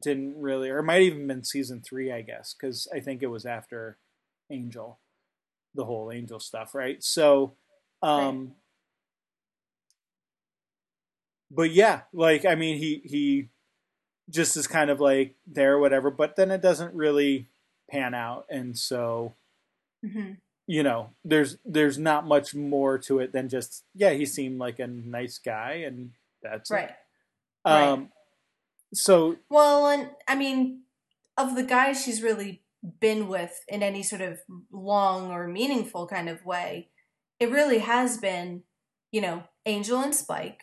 didn't really, or it might even been season three, I guess, because I think it was after Angel, the whole Angel stuff, right? So, um, right. but yeah, like I mean, he he just is kind of like there, whatever, but then it doesn't really pan out, and so. Mm-hmm. You know, there's there's not much more to it than just yeah, he seemed like a nice guy, and that's right. It. Um, right so well, and I mean, of the guys she's really been with in any sort of long or meaningful kind of way, it really has been, you know, Angel and Spike,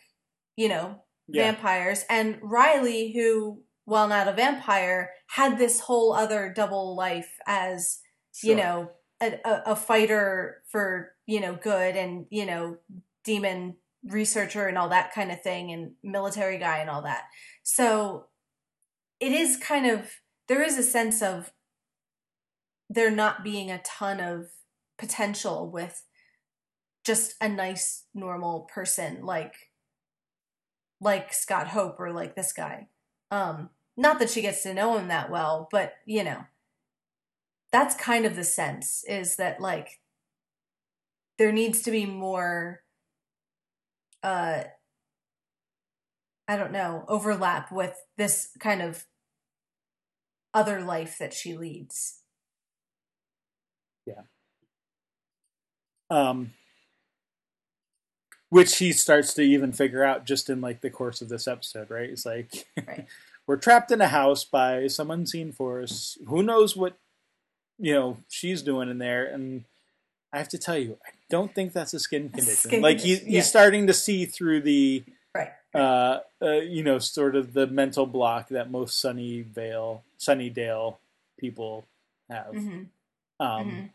you know, yeah. vampires, and Riley, who, while not a vampire, had this whole other double life as, sure. you know, a, a fighter for, you know, good and, you know, demon researcher and all that kind of thing and military guy and all that. So it is kind of there is a sense of there not being a ton of potential with just a nice normal person like like Scott Hope or like this guy. Um not that she gets to know him that well, but you know. That's kind of the sense is that like there needs to be more uh I don't know, overlap with this kind of other life that she leads. Yeah. Um which he starts to even figure out just in like the course of this episode, right? It's like right. we're trapped in a house by some unseen force. Who knows what you know she's doing in there and I have to tell you, I don't think that's a skin condition. Skin like condition. He, yeah. he's starting to see through the right. Uh, uh, you know, sort of the mental block that most Sunnyvale, Sunnydale people have. Mm-hmm. Um, mm-hmm.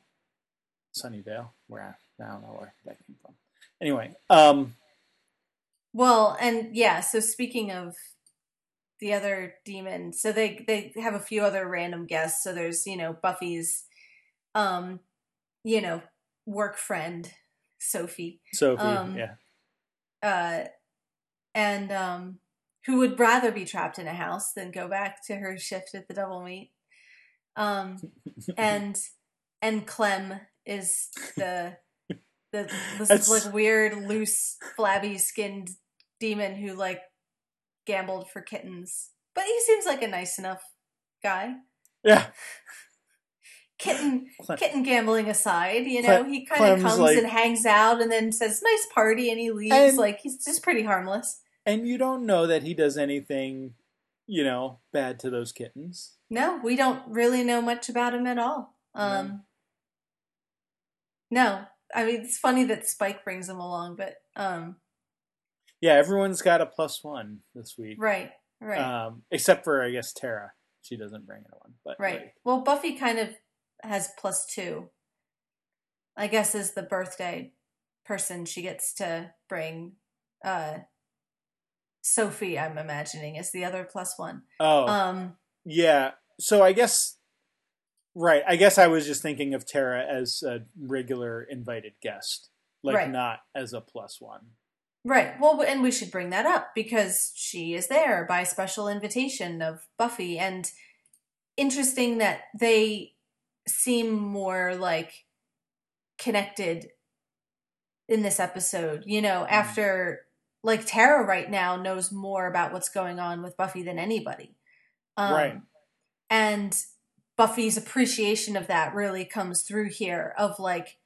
Sunnyvale, where I, I don't know where that came from. Anyway, um, well, and yeah. So speaking of the other demon, so they they have a few other random guests. So there's you know Buffy's, um, you know, work friend Sophie. Sophie, um, yeah. Uh, and um, who would rather be trapped in a house than go back to her shift at the Doublemeat. Um, and and Clem is the the this like weird, loose, flabby skinned demon who like gambled for kittens. But he seems like a nice enough guy. Yeah. Kitten, kitten gambling aside, you know, he kind of comes like, and hangs out and then says "nice party" and he leaves. And, like he's just pretty harmless. And you don't know that he does anything, you know, bad to those kittens. No, we don't really know much about him at all. Um, no. no. I mean it's funny that Spike brings him along, but um, yeah, everyone's got a plus one this week, right? Right. Um, except for I guess Tara, she doesn't bring anyone, but right. Like, well, Buffy kind of has plus two. I guess is the birthday person she gets to bring. Uh, Sophie, I'm imagining, is the other plus one. Oh, um, yeah. So I guess, right. I guess I was just thinking of Tara as a regular invited guest, like right. not as a plus one. Right. Well, and we should bring that up because she is there by special invitation of Buffy, and interesting that they seem more like connected in this episode. You know, Mm. after like Tara right now knows more about what's going on with Buffy than anybody. Um, Right. And Buffy's appreciation of that really comes through here of like,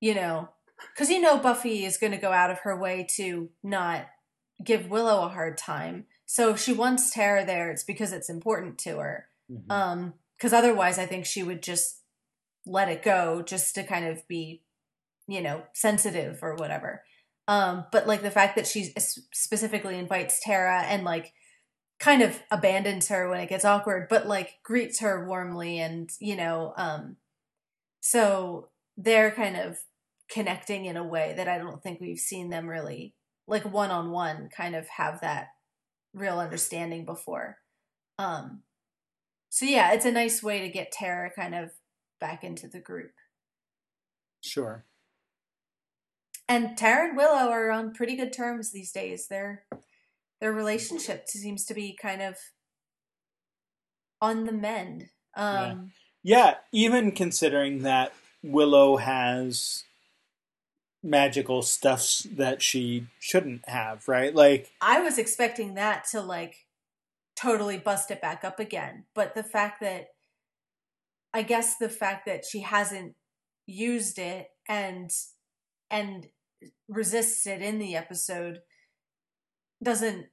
you know, because you know Buffy is going to go out of her way to not give Willow a hard time. So if she wants Tara there, it's because it's important to her. Mhm. Um, because otherwise, I think she would just let it go, just to kind of be, you know, sensitive or whatever. Um, but like the fact that she specifically invites Tara and like kind of abandons her when it gets awkward, but like greets her warmly and you know, um, so they're kind of connecting in a way that I don't think we've seen them really like one on one kind of have that real understanding before. Um, so yeah, it's a nice way to get Tara kind of back into the group. Sure. And Tara and Willow are on pretty good terms these days. Their their relationship seems to be kind of on the mend. Um Yeah, even considering that Willow has magical stuffs that she shouldn't have, right? Like, I was expecting that to like totally bust it back up again. But the fact that I guess the fact that she hasn't used it and and resists it in the episode doesn't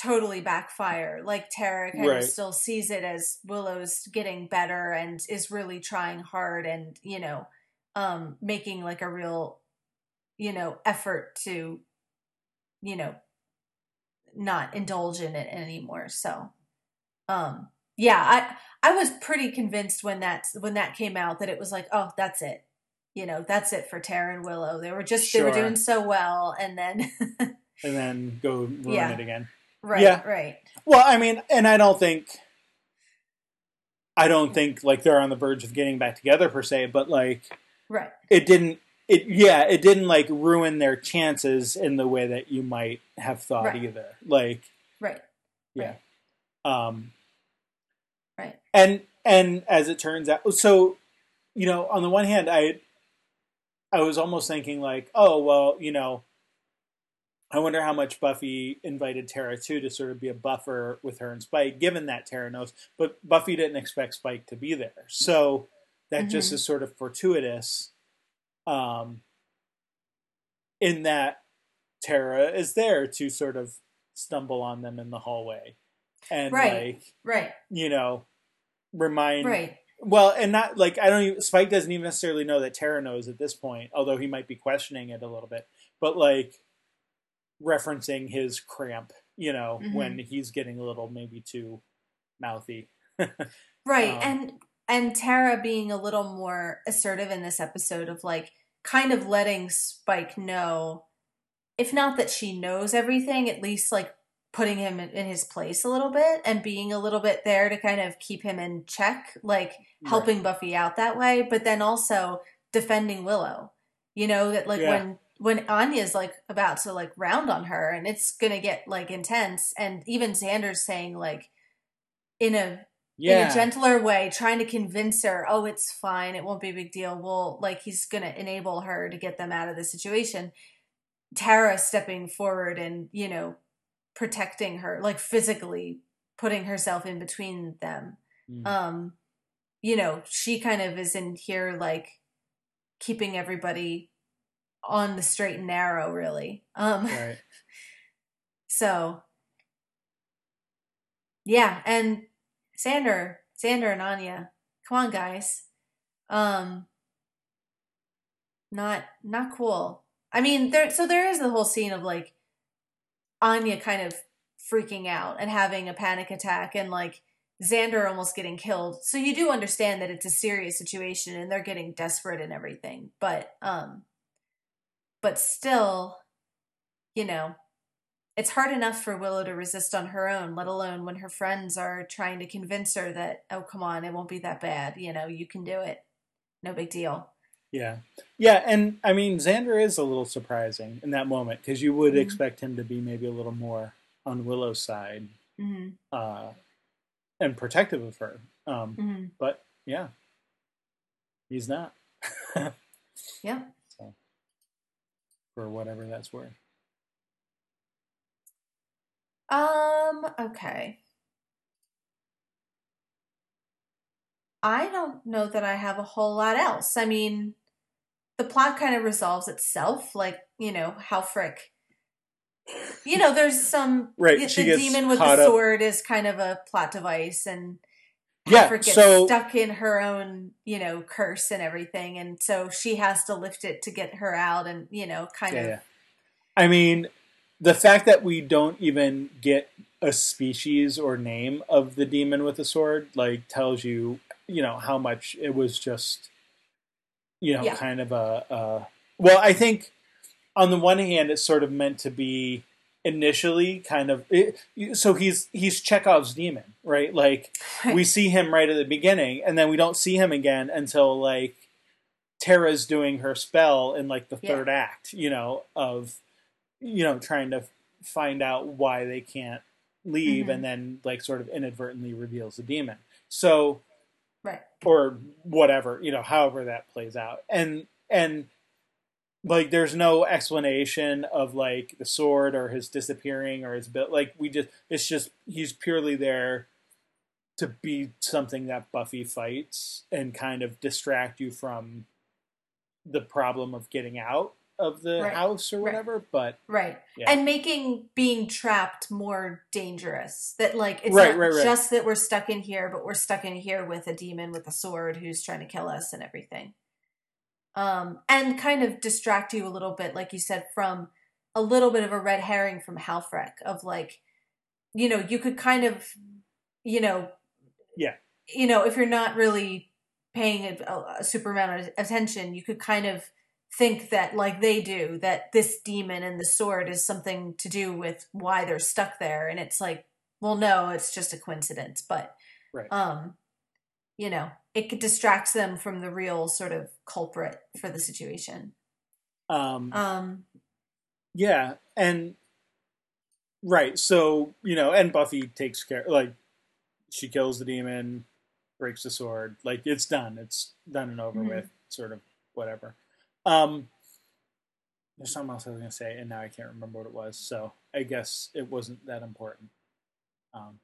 totally backfire. Like Tara kind Right. of still sees it as Willow's getting better and is really trying hard and, you know, um making like a real, you know, effort to, you know, not indulge in it anymore. So um yeah, I I was pretty convinced when that when that came out that it was like, oh, that's it. You know, that's it for Tara and Willow. They were just they were doing so well and then and then go ruin Yeah. it again. right, Yeah. right. Well, I mean, and I don't think, I don't think like they're on the verge of getting back together per se, but like Right. it didn't. It yeah, it didn't like ruin their chances in the way that you might have thought Right. either. Like Right. yeah, um, Right. and and as it turns out, so you know, on the one hand, I I was almost thinking like, oh well, you know, I wonder how much Buffy invited Tara too to sort of be a buffer with her and Spike, given that Tara knows, but Buffy didn't expect Spike to be there, so that just Mhm. is sort of fortuitous. Um, in that Tara is there to sort of stumble on them in the hallway, and Right. like Right. you know, remind Right. well, and not like I don't. Even, Spike doesn't even necessarily know that Tara knows at this point, although he might be questioning it a little bit. But like referencing his cramp, you know, Mhm. when he's getting a little maybe too mouthy. Right. Um, and and Tara being a little more assertive in this episode of like kind of letting Spike know if not that she knows everything, at least like putting him in, in his place a little bit and being a little bit there to kind of keep him in check, like helping Buffy out that way, but then also defending Willow. You know, that like Yeah. when when Anya's like about to like round on her and it's gonna get like intense and even Xander's saying like in a yeah, in a gentler way, trying to convince her, oh, it's fine, it won't be a big deal. Well, like he's gonna enable her to get them out of the situation. Tara stepping forward and, you know, protecting her, like physically putting herself in between them. Mm. Um, you know, she kind of is in here like keeping everybody on the straight and narrow, really. Um right. so yeah, and Xander, Xander and Anya, come on, guys. Um, not not cool. I mean, there. So there is the whole scene of like Anya kind of freaking out and having a panic attack, and like Xander almost getting killed. So you do understand that it's a serious situation, and they're getting desperate and everything. But um, but still, you know, it's hard enough for Willow to resist on her own, let alone when her friends are trying to convince her that, oh, come on, it won't be that bad. You know, you can do it. No big deal. Yeah, yeah, and I mean Xander is a little surprising in that moment because you would Mhm. expect him to be maybe a little more on Willow's side hmm uh, and protective of her. Um, hmm but yeah, He's not. Yeah. So, for whatever that's worth. Um, okay. I don't know that I have a whole lot else. I mean, the plot kind of resolves itself, like, you know, Halfrek. You know, there's some Right, the, she the gets demon with the up- sword is kind of a plot device and Yeah, gets so- stuck in her own, you know, curse and everything, and so she has to lift it to get her out and, you know, kind Yeah, of yeah. I mean, the fact that we don't even get a species or name of the demon with the sword, like, tells you, you know, how much it was just, you know, Yeah. kind of a, a. Well, I think on the one hand, it's sort of meant to be initially kind of. It, so he's he's Chekhov's demon, right? Like we see him right at the beginning, and then we don't see him again until like Tara's doing her spell in like the Yeah. third act, you know, of you know trying to find out why they can't leave, Mhm. and then like sort of inadvertently reveals the demon. So right. or whatever, you know, however that plays out. And and like there's no explanation of like the sword or his disappearing or his bit like we just it's just he's purely there to be something that Buffy fights and kind of distract you from the problem of getting out of the Right. house or Right. whatever. But Right. Yeah. And making being trapped more dangerous. That like it's Right, not right, right. just that we're stuck in here, but we're stuck in here with a demon with a sword who's trying to kill us and everything. Um and kind of distract you a little bit, like you said, from a little bit of a red herring from Halfrek of like, you know, you could kind of, you know, Yeah. you know, if you're not really paying a, a super amount of attention, you could kind of think that, like they do, that this demon and the sword is something to do with why they're stuck there, and it's like, well, no, it's just a coincidence, but, Right. um, you know, it could- distracts them from the real sort of culprit for the situation. um Um, Yeah, and right, so you know, and Buffy takes care, like she kills the demon, breaks the sword, like it's done, it's done and over Mhm. with, sort of whatever. Um, there's something else I was gonna say, and now I can't remember what it was. So I guess it wasn't that important. Um,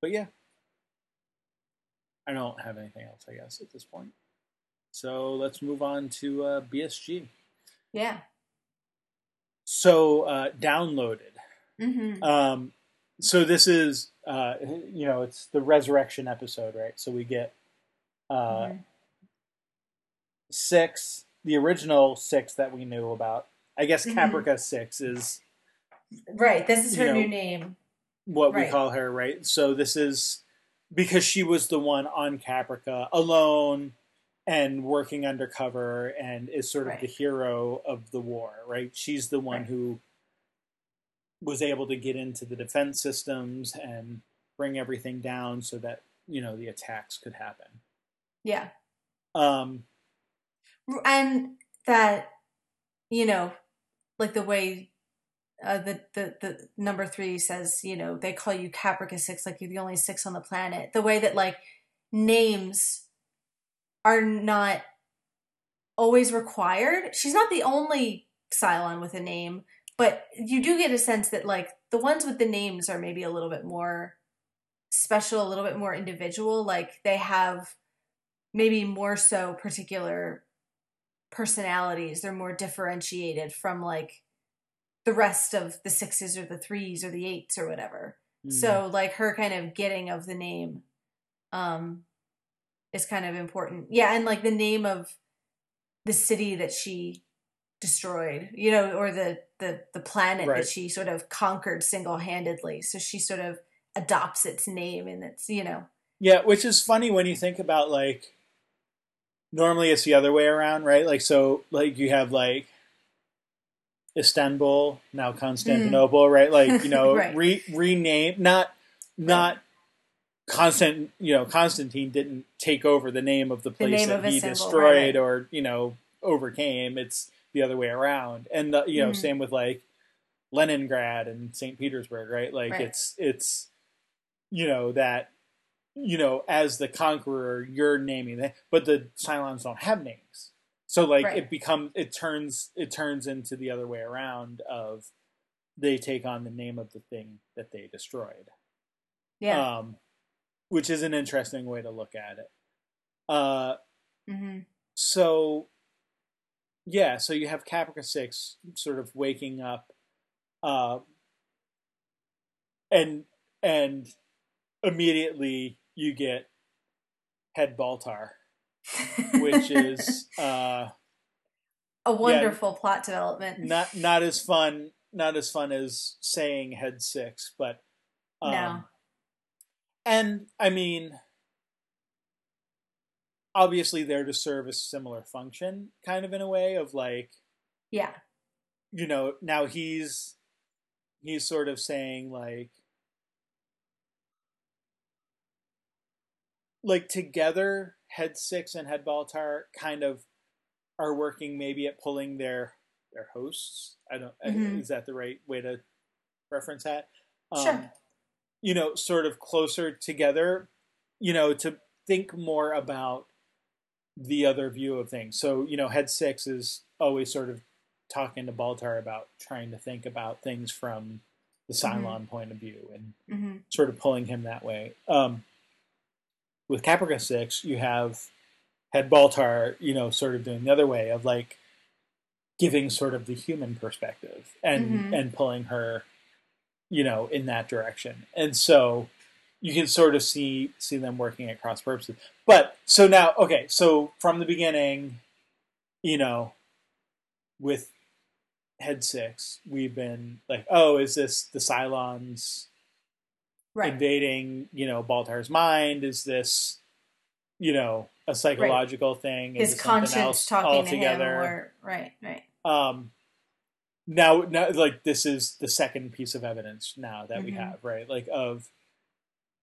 but yeah, I don't have anything else. I guess at this point. So let's move on to uh, BSG. yeah. So uh, downloaded. hmm Um, so this is, uh, you know, it's the resurrection episode, right? So we get uh, Mhm. six, the original six that we knew about. I guess Mhm. Caprica six is Right. This is her you know, new name. what we call her, right? So this is because she was the one on Caprica alone and working undercover and is sort of Right. the hero of the war, right? She's the one Right. who was able to get into the defense systems and bring everything down so that, you know, the attacks could happen. Yeah. Um, and that you know like the way uh, the, the the number three says you know they call you caprica six like you're the only six on the planet. The way that like names are not always required. She's not the only cylon with a name but you do get a sense that like the ones with the names are maybe a little bit more special a little bit more individual. Like they have maybe more so particular personalities they're more differentiated from like the rest of the sixes or the threes or the eights or whatever Mm. so like her kind of getting of the name um is kind of important yeah and like the name of the city that she destroyed you know or the the the planet Right. that she sort of conquered single-handedly so she sort of adopts its name and it's you know Yeah, which is funny when you think about like normally it's the other way around, right? Like so like you have like Istanbul, now Constantinople, right? Like, you know. Right. re rename not not Constant, you know, Constantine didn't take over the name of the place name that he Istanbul, destroyed right. or, you know, overcame. It's the other way around. And uh, you know, Mhm. same with like Leningrad and St. Petersburg, right? Like Right. it's it's you know that you know, as the conqueror, you're naming it, but the Cylons don't have names. So like Right. it becomes it turns it turns into the other way around of they take on the name of the thing that they destroyed. Yeah. Um which is an interesting way to look at it. Uh hmm so yeah, so you have Caprica 6 sort of waking up uh and and immediately you get head Baltar, which is uh a wonderful plot development. not not as fun not as fun as saying head 6, but um, No. and I mean obviously they're to serve a similar function kind of in a way of like yeah. you know now he's he's sort of saying like like together head six and head baltar kind of are working maybe at pulling their their hosts i don't Mhm. is that the right way to reference that Um, Sure. you know sort of closer together you know to think more about the other view of things so you know head six is always sort of talking to baltar about trying to think about things from the cylon point of view and hmm sort of pulling him that way. Um, with Caprica Six, you have Head Baltar, you know, sort of doing the other way of like giving sort of the human perspective and Mhm. and pulling her, you know, in that direction. And so you can sort of see see them working at cross purposes. But so now, okay, so from the beginning, you know, with Head Six, we've been like, oh, is this the Cylons? Right. invading, you know, Baltar's mind? Is this, you know, a psychological thing? Is His conscience talking to him, altogether? or right, right. Um, now, now, like this is the second piece of evidence now that we Mhm. have, right? Like of,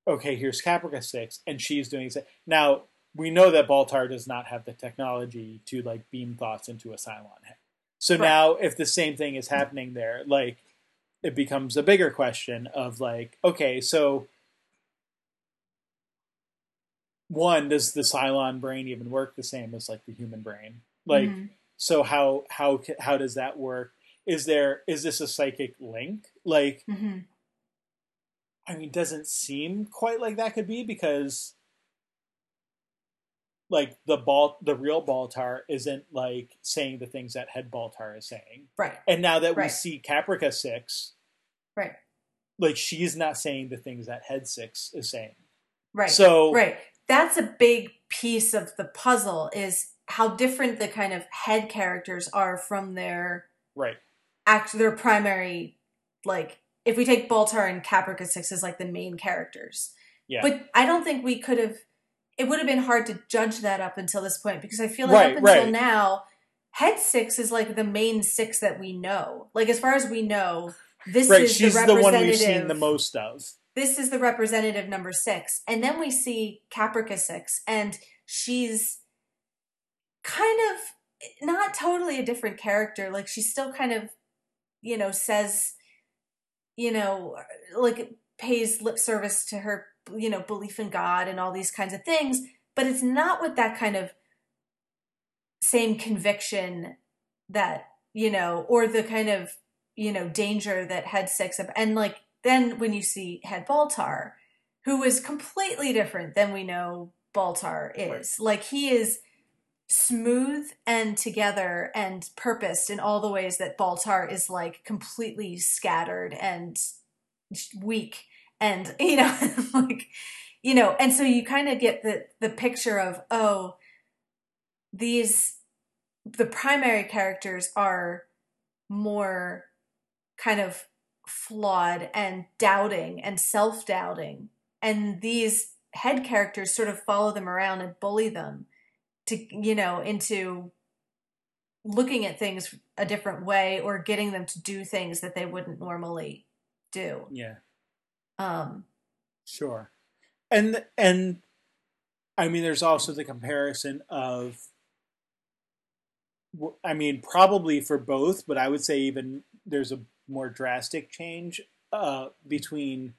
okay, here's Caprica Six, and she's doing it. Now we know that Baltar does not have the technology to like beam thoughts into a Cylon head. So Right. now, if the same thing is happening there, like it becomes a bigger question of like, okay, so one, does the Cylon brain even work the same as like the human brain? Like, Mhm. so how how how does that work? Is there is this a psychic link? Like, Mhm. I mean, doesn't seem quite like that could be because like the ball the real Baltar isn't like saying the things that head Baltar is saying. right, And now that we see Caprica six, right, like she's not saying the things that head six is saying. right. So Right. That's a big piece of the puzzle is how different the kind of head characters are from their right. act their primary like if we take Baltar and Caprica 6 as like the main characters. Yeah. But I don't think we could have it would have been hard to judge that up until this point because I feel like Right, up until right. now Head 6 is like the main 6 that we know. Like as far as we know, this right. is She's the the, one we've seen the most of. this is the representative number six. And then we see Caprica six, and she's kind of not totally a different character. Like she still kind of, you know, says, you know, like pays lip service to her, you know, belief in God and all these kinds of things. But it's not with that kind of same conviction that, you know, or the kind of, you know, danger that Head Six of and like then when you see Head Baltar, who is completely different than we know Baltar is. Like he is smooth and together and purposed in all the ways that Baltar is like completely scattered and weak and you know like you know and so you kind of get the the picture of oh these the primary characters are more kind of flawed and doubting and self-doubting and these head characters sort of follow them around and bully them to you know into looking at things a different way or getting them to do things that they wouldn't normally do Yeah. um Sure. And and I mean there's also the comparison of I mean probably for both, but I would say even there's a more drastic change uh between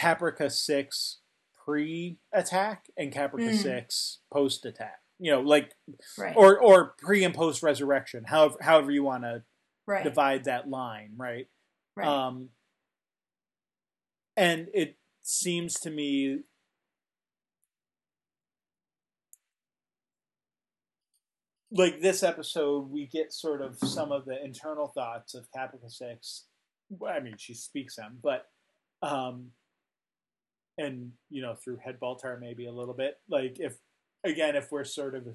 Caprica 6 pre-attack and Caprica Mm. Six post-attack. You know, like Right. or or pre and post resurrection. However, however you want to right. divide that line, right? right. Um, and it seems to me like this episode, we get sort of some of the internal thoughts of Caprica Six. I mean, she speaks them, but um, and you know through Head Baltar maybe a little bit. Like if again, if we're sort of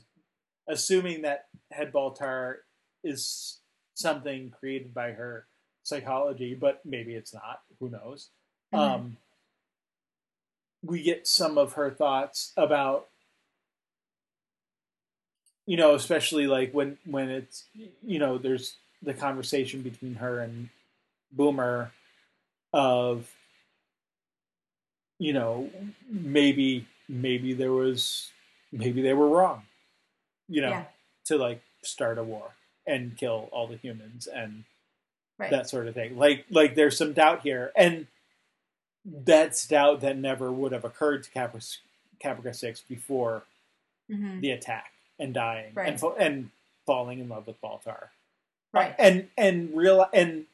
assuming that Head Baltar is something created by her psychology, but maybe it's not. Who knows? Mhm. Um, we get some of her thoughts about, you know, especially like when when it's you know there's the conversation between her and Boomer of, you know, maybe maybe there was maybe they were wrong, you know, yeah. to like start a war and kill all the humans and Right. that sort of thing. Like like there's some doubt here, and that's doubt that never would have occurred to Caprica, Caprica Six before hmm the attack and dying Right. and fa- and falling in love with Baltar. Right. and and real and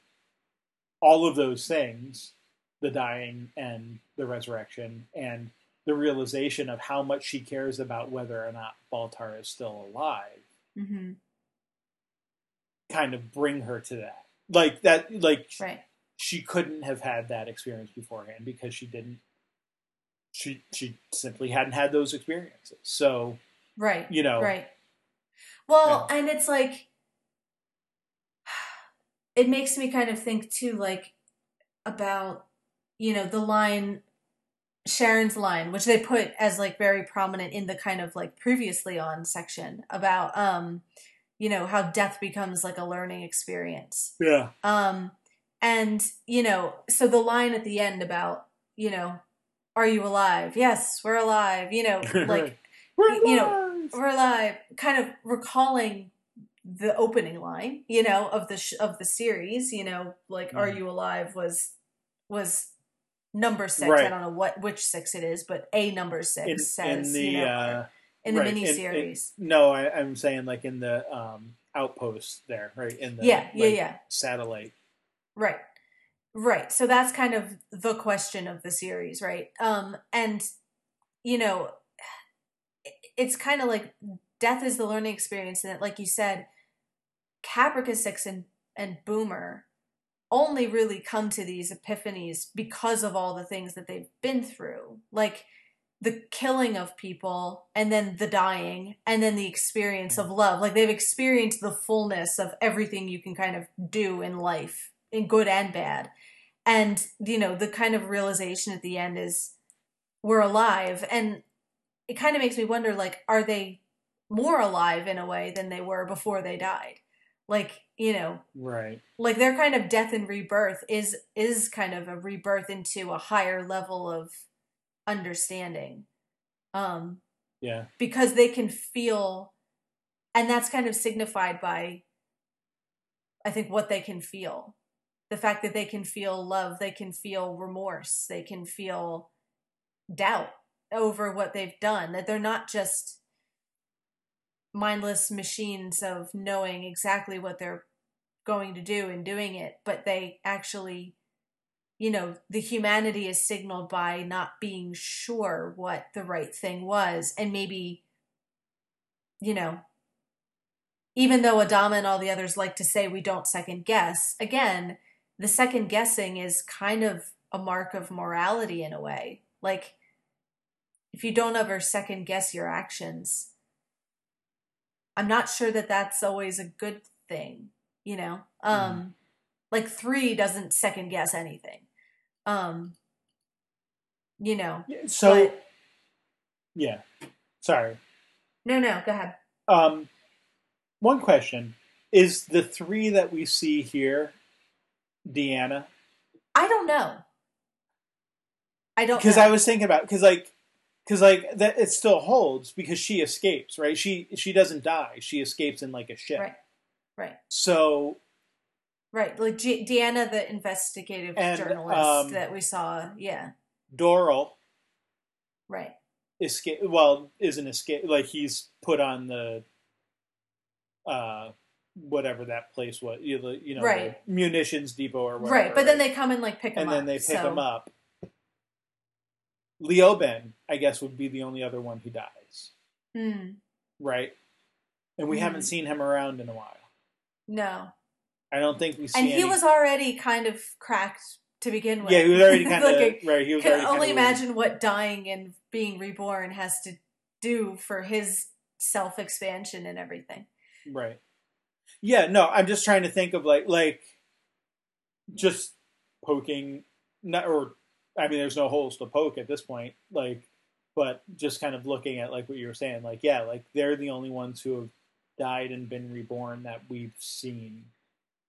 all of those things, the dying and the resurrection and the realization of how much she cares about whether or not Baltar is still alive, hmm kind of bring her to that. Like that, like Right. she couldn't have had that experience beforehand because she didn't she she simply hadn't had those experiences so Right. you know Right. Well, and it's like it makes me kind of think too, like about you know the line Sharon's line, which they put as like very prominent in the kind of like previously on section about um you know how death becomes like a learning experience. yeah Um, and you know, so the line at the end about, you know, are you alive? Yes, we're alive. You know, like you know, we're alive. Kind of recalling the opening line, you know, of the sh- of the series. You know, like "Are Mhm. you alive?" was was number six. Right. I don't know what which six it is, but a number six in, says in the you know, uh in the right, in- mini in- series. no I, i'm saying like in the um outpost there right in the yeah, yeah, like, yeah. satellite Right. Right. So that's kind of the question of the series, right? Um and you know it's kind of like death is the learning experience and that like you said Caprica 6 and and Boomer only really come to these epiphanies because of all the things that they've been through. Like the killing of people and then the dying and then the experience of love. Like they've experienced the fullness of everything you can kind of do in life, in good and bad. And, you know, the kind of realization at the end is we're alive. And it kind of makes me wonder like, are they more alive in a way than they were before they died? Like, you know, right. like their kind of death and rebirth is is kind of a rebirth into a higher level of understanding. Um yeah. because they can feel and that's kind of signified by i think what they can feel. The fact that they can feel love they can feel remorse they can feel doubt over what they've done that they're not just mindless machines of knowing exactly what they're going to do and doing it but they actually you know the humanity is signaled by not being sure what the right thing was. And maybe you know even though adama and all the others like to say we don't second guess again the second guessing is kind of a mark of morality in a way. Like if you don't ever second guess your actions i'm not sure that that's always a good thing you know? Um like 3 doesn't second guess anything. Um you know so but- yeah sorry. No no go ahead. Um one question. Is the three that we see here D'Anna? I don't know. I don't because. I was thinking about because like because like that it still holds because she escapes right she she doesn't die she escapes in like a ship right right so right like G- D'Anna the investigative And, journalist um, that we saw yeah Doral Right. escape. Well, isn't escape like he's put on the uh whatever that place was. You know, you know the Right. munitions depot or whatever. right. But then they come and like pick him and up. And then they pick so- him up. Leoben, I guess, would be the only other one who dies, Hmm. right? And we Mhm. haven't seen him around in a while. No. I don't think we see. And he any- was already kind of cracked to begin with. yeah, he was already kind of like, right. He I was can already only kinda weird. imagine what dying and being reborn has to do for his self expansion and everything. Right. Yeah, no, I'm just trying to think of like like just poking not or I mean there's no holes to poke at this point, like but just kind of looking at like what you were saying, like yeah, like they're the only ones who have died and been reborn that we've seen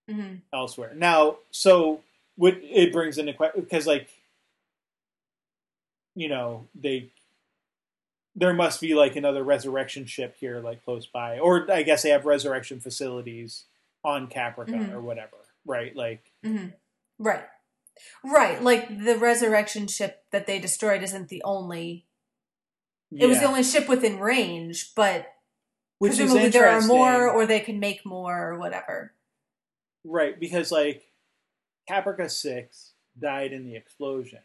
hmm elsewhere. Now, so what it brings into question because like you know, they there must be like another resurrection ship here like close by or I guess they have resurrection facilities on Caprica Mhm. or whatever, right? Like hmm Right. Right. Like the resurrection ship that they destroyed isn't the only. It was the only ship within range, but which is presumably there are more, or they can make more, or whatever. right because like Caprica 6 died in the explosion.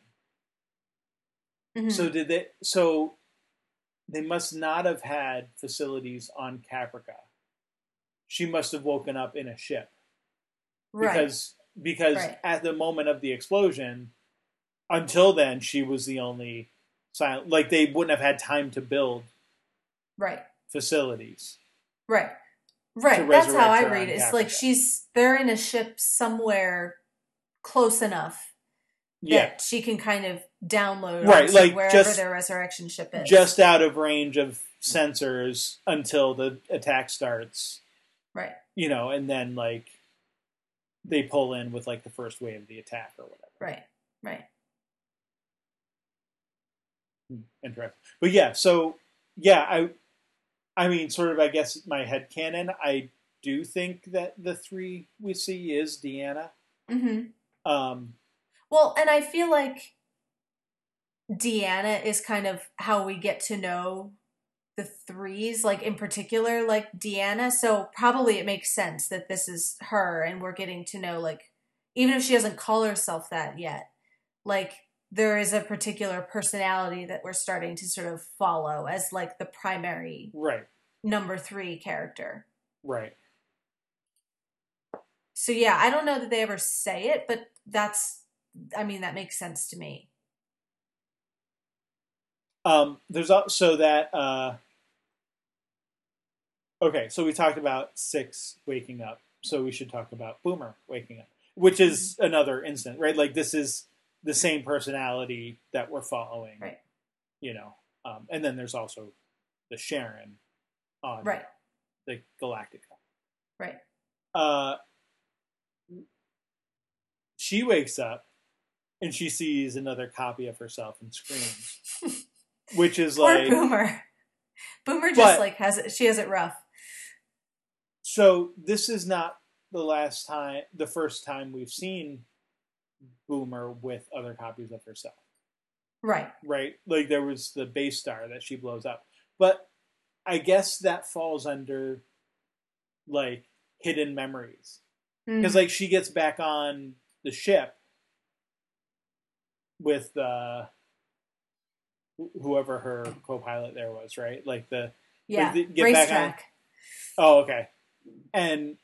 Mhm. So did they? So they must not have had facilities on Caprica. She must have woken up in a ship right. because because Right. at the moment of the explosion, until then she was the only Cylon. Like they wouldn't have had time to build right. facilities. Right. Right. That's how I read it. It's like she's they're in a ship somewhere close enough Yeah, that she can kind of download Right, like, wherever just- their resurrection ship is. just out of range of sensors until the attack starts. right. You know, and then like they pull in with like the first wave of the attack or whatever. Right. Right. interesting. But yeah, so yeah, I I mean sort of I guess my head canon, I do think that the three we see is D'Anna. hmm Um Well, and I feel like D'Anna is kind of how we get to know the threes, like in particular, like D'Anna. So probably it makes sense that this is her and we're getting to know, like, even if she doesn't call herself that yet, like, there is a particular personality that we're starting to sort of follow as like the primary right, number three character. right. So yeah, I don't know that they ever say it, but that's, I mean, that makes sense to me. Um there's also that uh Okay, so we talked about six waking up, so we should talk about Boomer waking up, which is another instant, right? Like this is the same personality that we're following, Right. You know, um, and then there's also the Sharon on Right. the Galactica. Right. Uh, she wakes up and she sees another copy of herself and screams, which is like Boomer. Boomer just But- like has it. She has it rough. so. This is not the last time, the first time we've seen Boomer with other copies of herself. Right. right? Like there was the base star that she blows up. But I guess that falls under like hidden memories. Because Mm. like she gets back on the ship with uh wh- whoever her co-pilot there was, right? Like the yeah. they get Racetrack. oh okay. And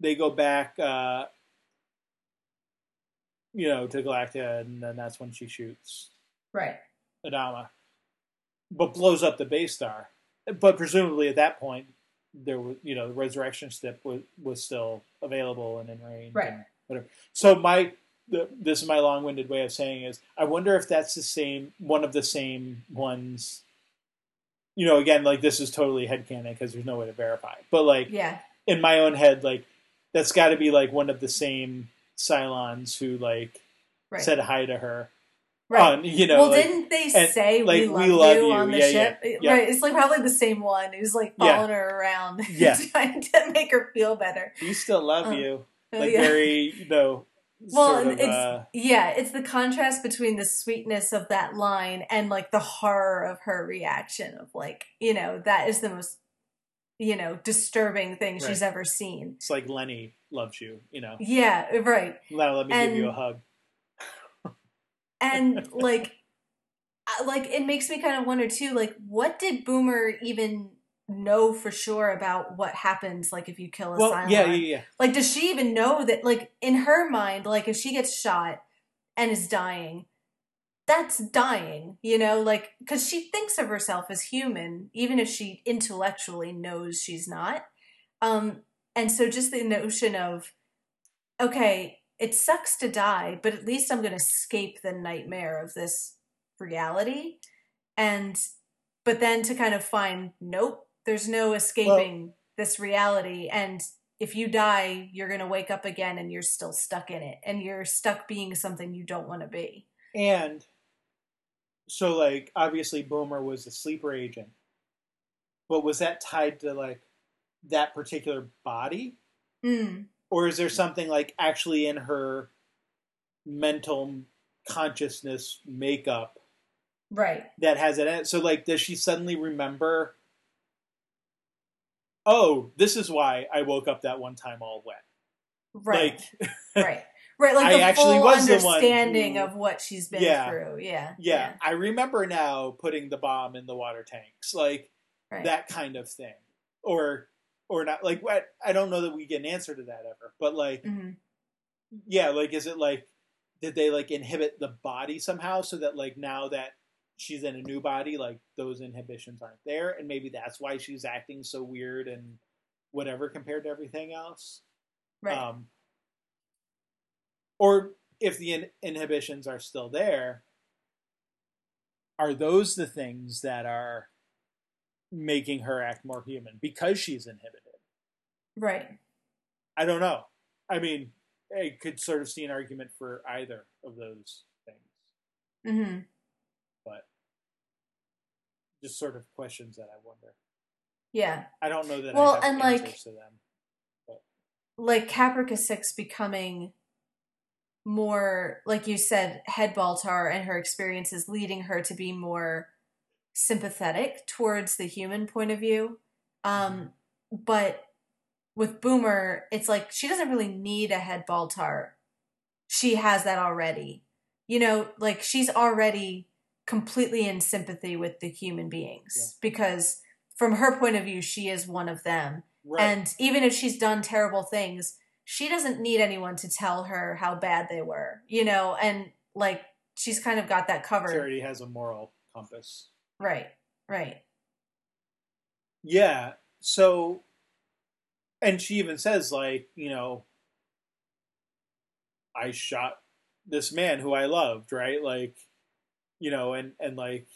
they go back uh you know to Galactica and then that's when she shoots Right. Adama, but blows up the base star. But presumably at that point, there was you know the resurrection ship was was still available and in range, Right. Whatever. So my the, this is my long-winded way of saying is I wonder if that's the same one of the same ones. You know, again, like this is totally headcanon because there's no way to verify. But like Yeah. in my own head, like that's got to be like one of the same Cylons who like Right. said hi to her. right. on, you know, well, like, didn't they say like, we we love, love you, you. on the Yeah, yeah, ship? yeah. Right. It's like probably the same one who's like Yeah. following her around, Yeah. trying to make her feel better. we still love Uh, you. Oh, Like yeah. very, you know, Well, sort of, it's uh, yeah, it's the contrast between the sweetness of that line and like the horror of her reaction of like, you know, that is the most you know, disturbing thing she's ever seen. it's like Lenny loves you, you know. Yeah, right. Now let me give you a hug. and like like it makes me kind of wonder too like what did boomer even know for sure about what happens like if you kill a Well, Cylon? yeah, yeah, yeah. like does she even know that like in her mind like if she gets shot and is dying that's dying you know like because she thinks of herself as human even if she intellectually knows she's not um and so just the notion of okay it sucks to die but at least i'm going to escape the nightmare of this reality and but then to kind of find nope there's no escaping this reality and if you die you're going to wake up again and you're still stuck in it and you're stuck being something you don't want to be And so, like, obviously, Boomer was a sleeper agent, but was that tied to like that particular body, mm, or is there something like actually in her mental consciousness makeup right that has it in it? So, like, does she suddenly remember? Oh, this is why I woke up that one time all wet. right Like, right right like I the actually full was the one understanding who- of what she's been Yeah. through yeah yeah, I remember now putting the bomb in the water tanks, like right that kind of thing, or or not. Like, what? I don't know that we get an answer to that ever, but like, hmm yeah, like, is it like did they like inhibit the body somehow so that like now that she's in a new body, like those inhibitions aren't there, and maybe that's why she's acting so weird and whatever compared to everything else. right Um, or if the in- inhibitions are still there, are those the things that are making her act more human because she's inhibited? right I don't know. I mean, I could sort of see an argument for either of those things, hmm but just sort of questions that I wonder. yeah I don't know that Well, and, like, them. like Caprica 6 becoming more, like you said, head Baltar and her experiences leading her to be more sympathetic towards the human point of view. Um, but with Boomer, it's like she doesn't really need a head Baltar. She has that already. You know, like she's already completely in sympathy with the human beings Yeah. because from her point of view, she is one of them. Right. And even if she's done terrible things, she doesn't need anyone to tell her how bad they were, you know, and like she's kind of got that she covered. already has a moral compass. Right, right. Yeah. So, and she even says, like, you know, I shot this man who I loved, right? Like, you know, and and like,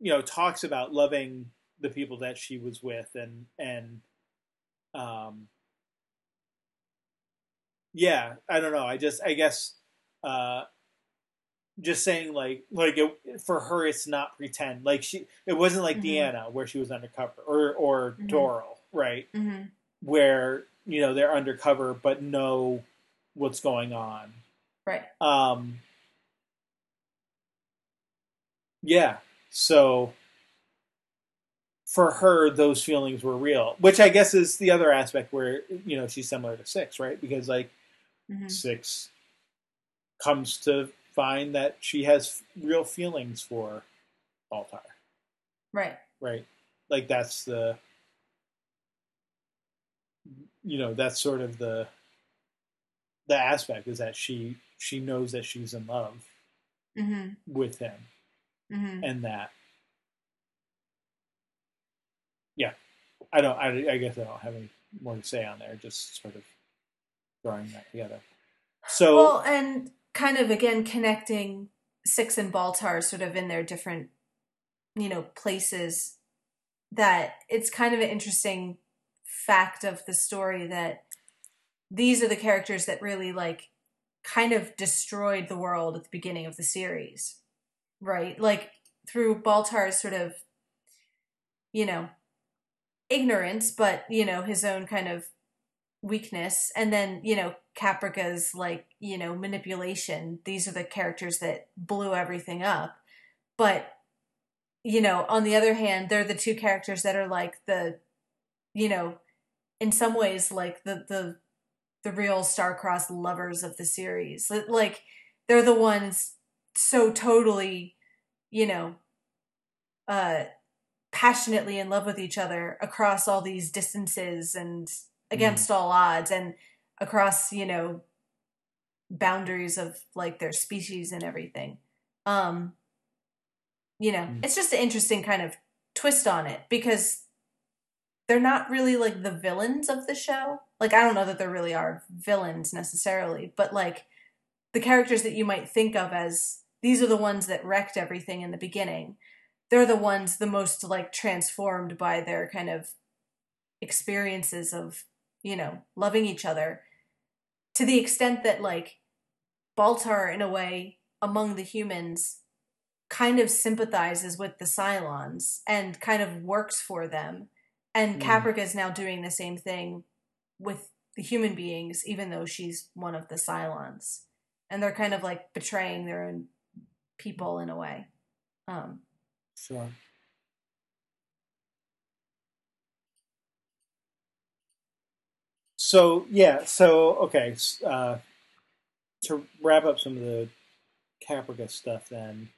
you know, talks about loving the people that she was with, and and, um, yeah, I don't know. I just, I guess, uh, just saying like like it, for her it's not pretend like she it wasn't like Mhm. D'Anna where she was undercover or or Mhm. Doral right hmm where you know they're undercover but know what's going on Right. um yeah. So for her those feelings were real which I guess is the other aspect where you know she's similar to six right? Because like hmm six comes to find that she has real feelings for Baltar, Right. right? Like that's the you know, that's sort of the the aspect is that she she knows that she's in love hmm with him hmm and that. Yeah. I don't I, I guess i don't have any more to say on there just sort of drawing that together. So Well, and kind of again connecting Six and Baltar sort of in their different, you know, places. That it's kind of an interesting fact of the story that these are the characters that really like kind of destroyed the world at the beginning of the series, right? Like through Baltar's sort of, you know, ignorance, but you know, his own kind of weakness. And then you know caprica's like you know manipulation. These are the characters that blew everything up. But you know on the other hand they're the two characters that are like the you know in some ways like the the the real star-crossed lovers of the series. Like they're the ones so totally you know uh passionately in love with each other across all these distances and against mm. all odds and across you know boundaries of like their species and everything um you know mm. it's just an interesting kind of twist on it because they're not really like the villains of the show like i don't know that there really are villains necessarily but like the characters that you might think of as these are the ones that wrecked everything in the beginning. They're the ones the most like transformed by their kind of experiences of you know loving each other. To the extent that like baltar in a way among the humans kind of sympathizes with the cylons and kind of works for them. And mm. caprica is now doing the same thing with the human beings even though she's one of the cylons. And they're kind of like betraying their own people in a way um Sure. So yeah, so okay, uh, to wrap up some of the Caprica stuff, then.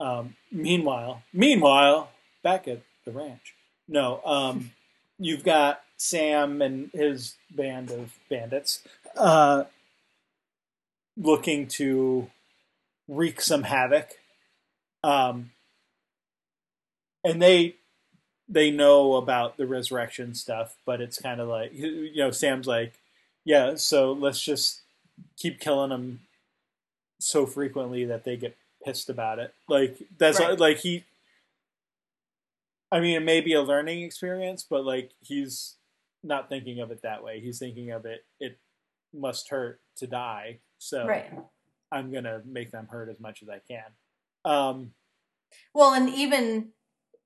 Um, meanwhile, meanwhile, back at the ranch, no, um, you've got Sam and his band of bandits uh, looking to wreak some havoc. Um, and they they know about the resurrection stuff, but it's kind of like you know Sam's like, yeah, so let's just keep killing them so frequently that they get pissed about it. Like that's right. like he. I mean, it may be a learning experience, but like he's not thinking of it that way. He's thinking of it. It must hurt to die, so right. I'm gonna make them hurt as much as I can. Um, well, and even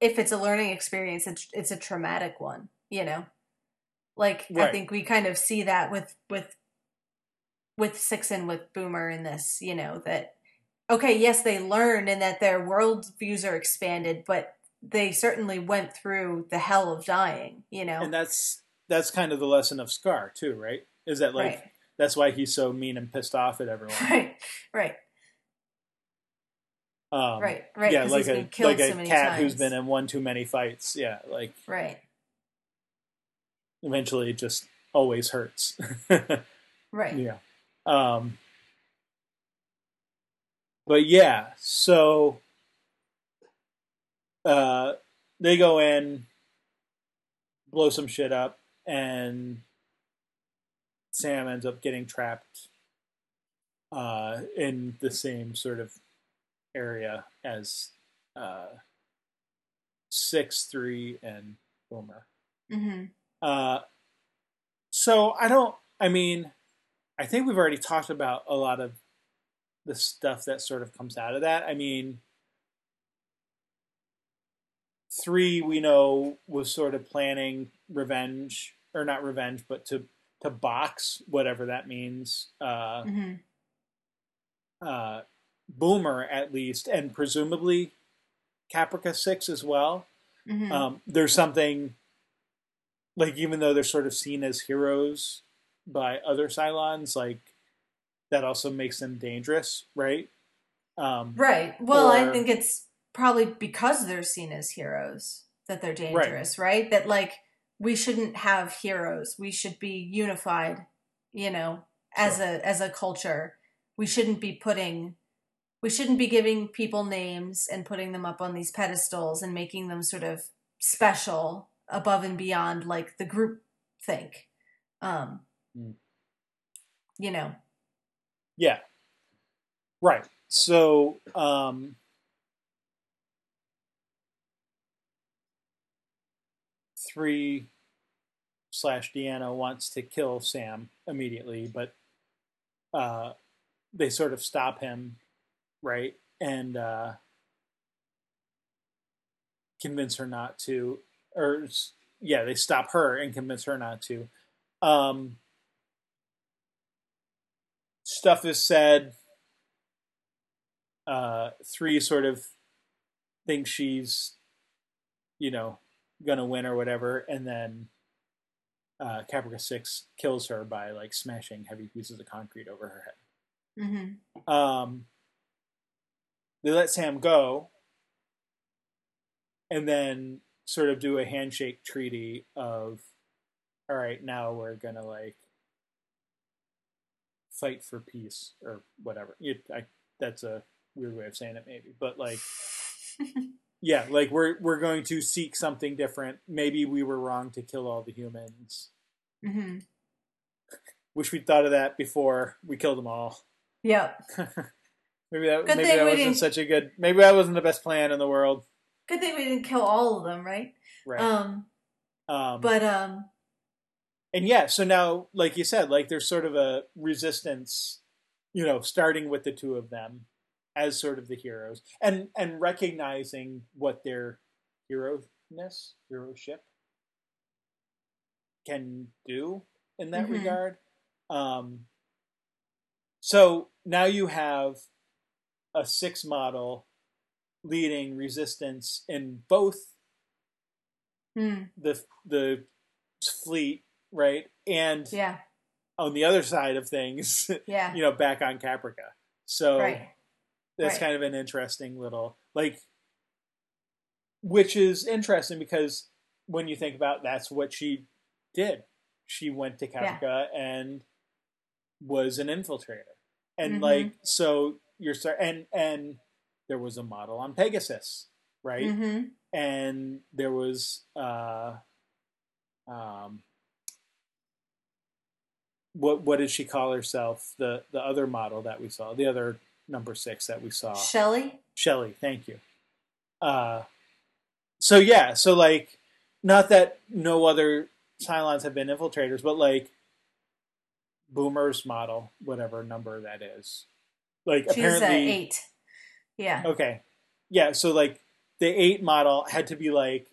if it's a learning experience, it's it's a traumatic one, you know. Like right. I think we kind of see that with with with Six and with Boomer in this, you know, that okay, yes, they learn and that their world views are expanded, but they certainly went through the hell of dying, you know. And that's that's kind of the lesson of Scar too, right? Is that like right. That's why he's so mean and pissed off at everyone. Right. Right. Um, right, right. Yeah, like a like a so cat times. who's been in one too many fights. Yeah, like right. Eventually, it just always hurts. right. Yeah. Um. But yeah, so uh, they go in, blow some shit up, and Sam ends up getting trapped uh, in the same sort of area as uh, six three and Boomer. Mm-hmm. Uh, so I don't. I mean, I think we've already talked about a lot of the stuff that sort of comes out of that. I mean, three we know was sort of planning revenge, or not revenge, but to to box whatever that means. Uh, mm-hmm. uh, Boomer at least, and presumably Caprica Six as well. Mm-hmm. Um, there's something like even though they're sort of seen as heroes by other Cylons, like that also makes them dangerous, right? Um, right. Well, or, I think it's probably because they're seen as heroes that they're dangerous, right? right? That like we shouldn't have heroes. We should be unified, you know, as sure. a as a culture. We shouldn't be putting we shouldn't be giving people names and putting them up on these pedestals and making them sort of special above and beyond like the group think um mm. you know yeah right so um three slash D'Anna wants to kill sam immediately but uh they sort of stop him right? And uh, convince her not to, or yeah, they stop her and convince her not to. Um, stuff is said. Uh, three sort of thinks she's, you know, gonna win or whatever, and then uh, Caprica Six kills her by like smashing heavy pieces of concrete over her head. Mm-hmm. Um, they let Sam go, and then sort of do a handshake treaty of, all right, now we're gonna like fight for peace or whatever. It, I, that's a weird way of saying it, maybe, but like, yeah, like we're we're going to seek something different. Maybe we were wrong to kill all the humans. Mm-hmm. Wish we'd thought of that before we killed them all. Yep. maybe that Good maybe that wasn't such a good. Maybe that wasn't the best plan in the world. Good thing we didn't kill all of them, right? Right. Um, um, but um, and yeah, so now, like you said, like there's sort of a resistance, you know, starting with the two of them as sort of the heroes, and and recognizing what their hero-ness, heroship can do in that Mhm. regard. Um, so now you have a six model leading resistance in both hmm, the the fleet, right? And yeah, on the other side of things, yeah, you know, back on Caprica. So right, that's right. kind of an interesting little like which is interesting because when you think about that's what she did. She went to Yeah. And was an infiltrator. And Mhm. like so you're start and and there was a model on Pegasus, right? Mm-hmm. and there was uh um what what did she call herself the the other model that we saw the other number six that we saw Shelley. Shelly thank you uh so yeah so like not that no other Cylons have been infiltrators but like Boomer's model whatever number that is like She's apparently eight. Yeah. Okay. Yeah, so like the 8 model had to be like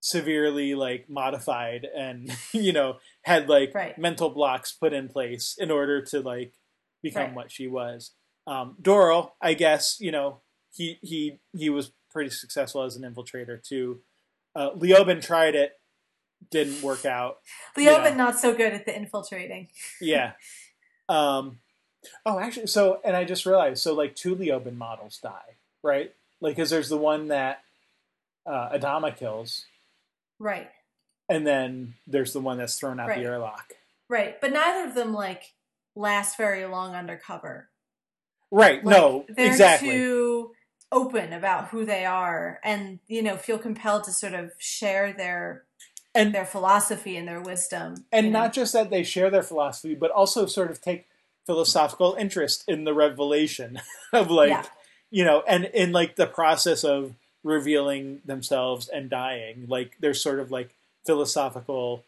severely like modified and you know had like Right. mental blocks put in place in order to like become Right. what she was. Um Doral, I guess, you know, he he he was pretty successful as an infiltrator too. Uh Leoben tried it, didn't work out. Leo, Yeah. but not so good at the infiltrating. Yeah. um oh actually so and I just realized so like two Leoben models die, right? Like cuz there's the one that uh Adama kills Right. and then there's the one that's thrown out Right. the airlock. Right. But neither of them like last very long undercover. Right. Like, no, they're exactly. too open about who they are and you know feel compelled to sort of share their and their philosophy and their wisdom and you know? not just that they share their philosophy, but also sort of take philosophical interest in the revelation of like Yeah. you know, and in like the process of revealing themselves and dying, like there's sort of like philosophical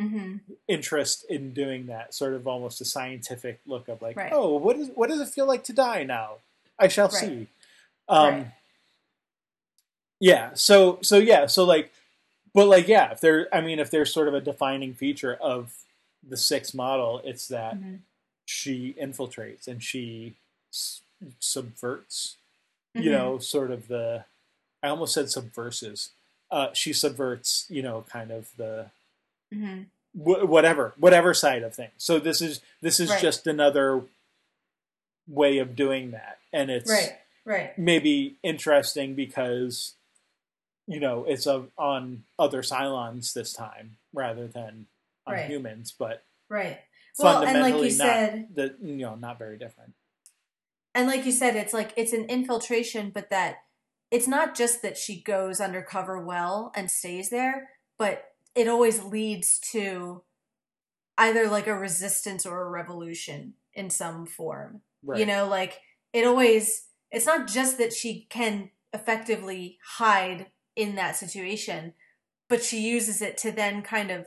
Mhm. interest in doing that, sort of almost a scientific look of like, Right. oh, what is what does it feel like to die now? I shall Right. see. Um, Right. Yeah. So so yeah. So like, but like yeah. If there, I mean, if there's sort of a defining feature of the six model, it's that Mhm. she infiltrates and she s- subverts. You Mhm. know, sort of the. I almost said subverses. Uh, she subverts. You know, kind of the Mhm. wh- whatever whatever side of things. So this is this is Right. just another way of doing that, and it's Right. Right. maybe interesting because you know it's a, on other Cylons this time rather than on Right. humans, but Right. Well, and like you said, the you know not very different. and like you said, it's like it's an infiltration, but that it's not just that she goes undercover well and stays there, but it always leads to either like a resistance or a revolution in some form. Right. You know, like it always it's not just that she can effectively hide in that situation, but she uses it to then kind of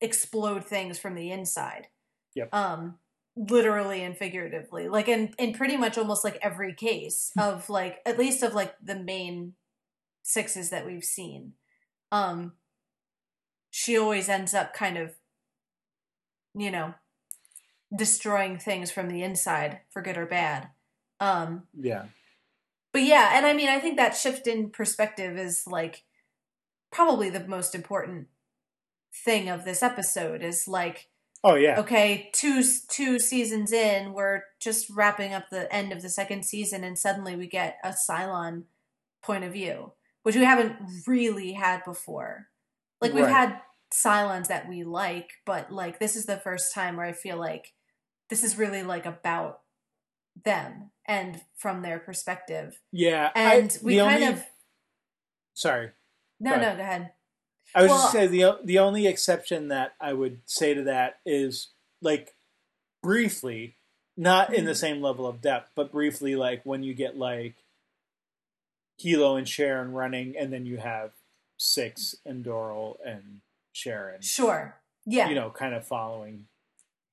explode things from the inside. Yep. Um literally and figuratively. Like in in pretty much almost like every case of like at least of like the main sixes that we've seen. Um she always ends up kind of you know destroying things from the inside for good or bad. Um, Yeah. but yeah, and I mean, I think that shift in perspective is like probably the most important thing of this episode is like Oh yeah. okay, two two seasons in, we're just wrapping up the end of the second season, and suddenly we get a Cylon point of view, which we haven't really had before. Like we've Right. had Cylons that we like, but like this is the first time where I feel like this is really like about them and from their perspective, Yeah. I- and we kind only- of Sorry. no Go no go ahead I was Well- just saying the the only exception that I would say to that is like briefly, not in the Mhm. same level of depth, but briefly, like when you get like Helo and Sharon running, and then you have Six and Doral and Sharon, sure yeah you know, kind of following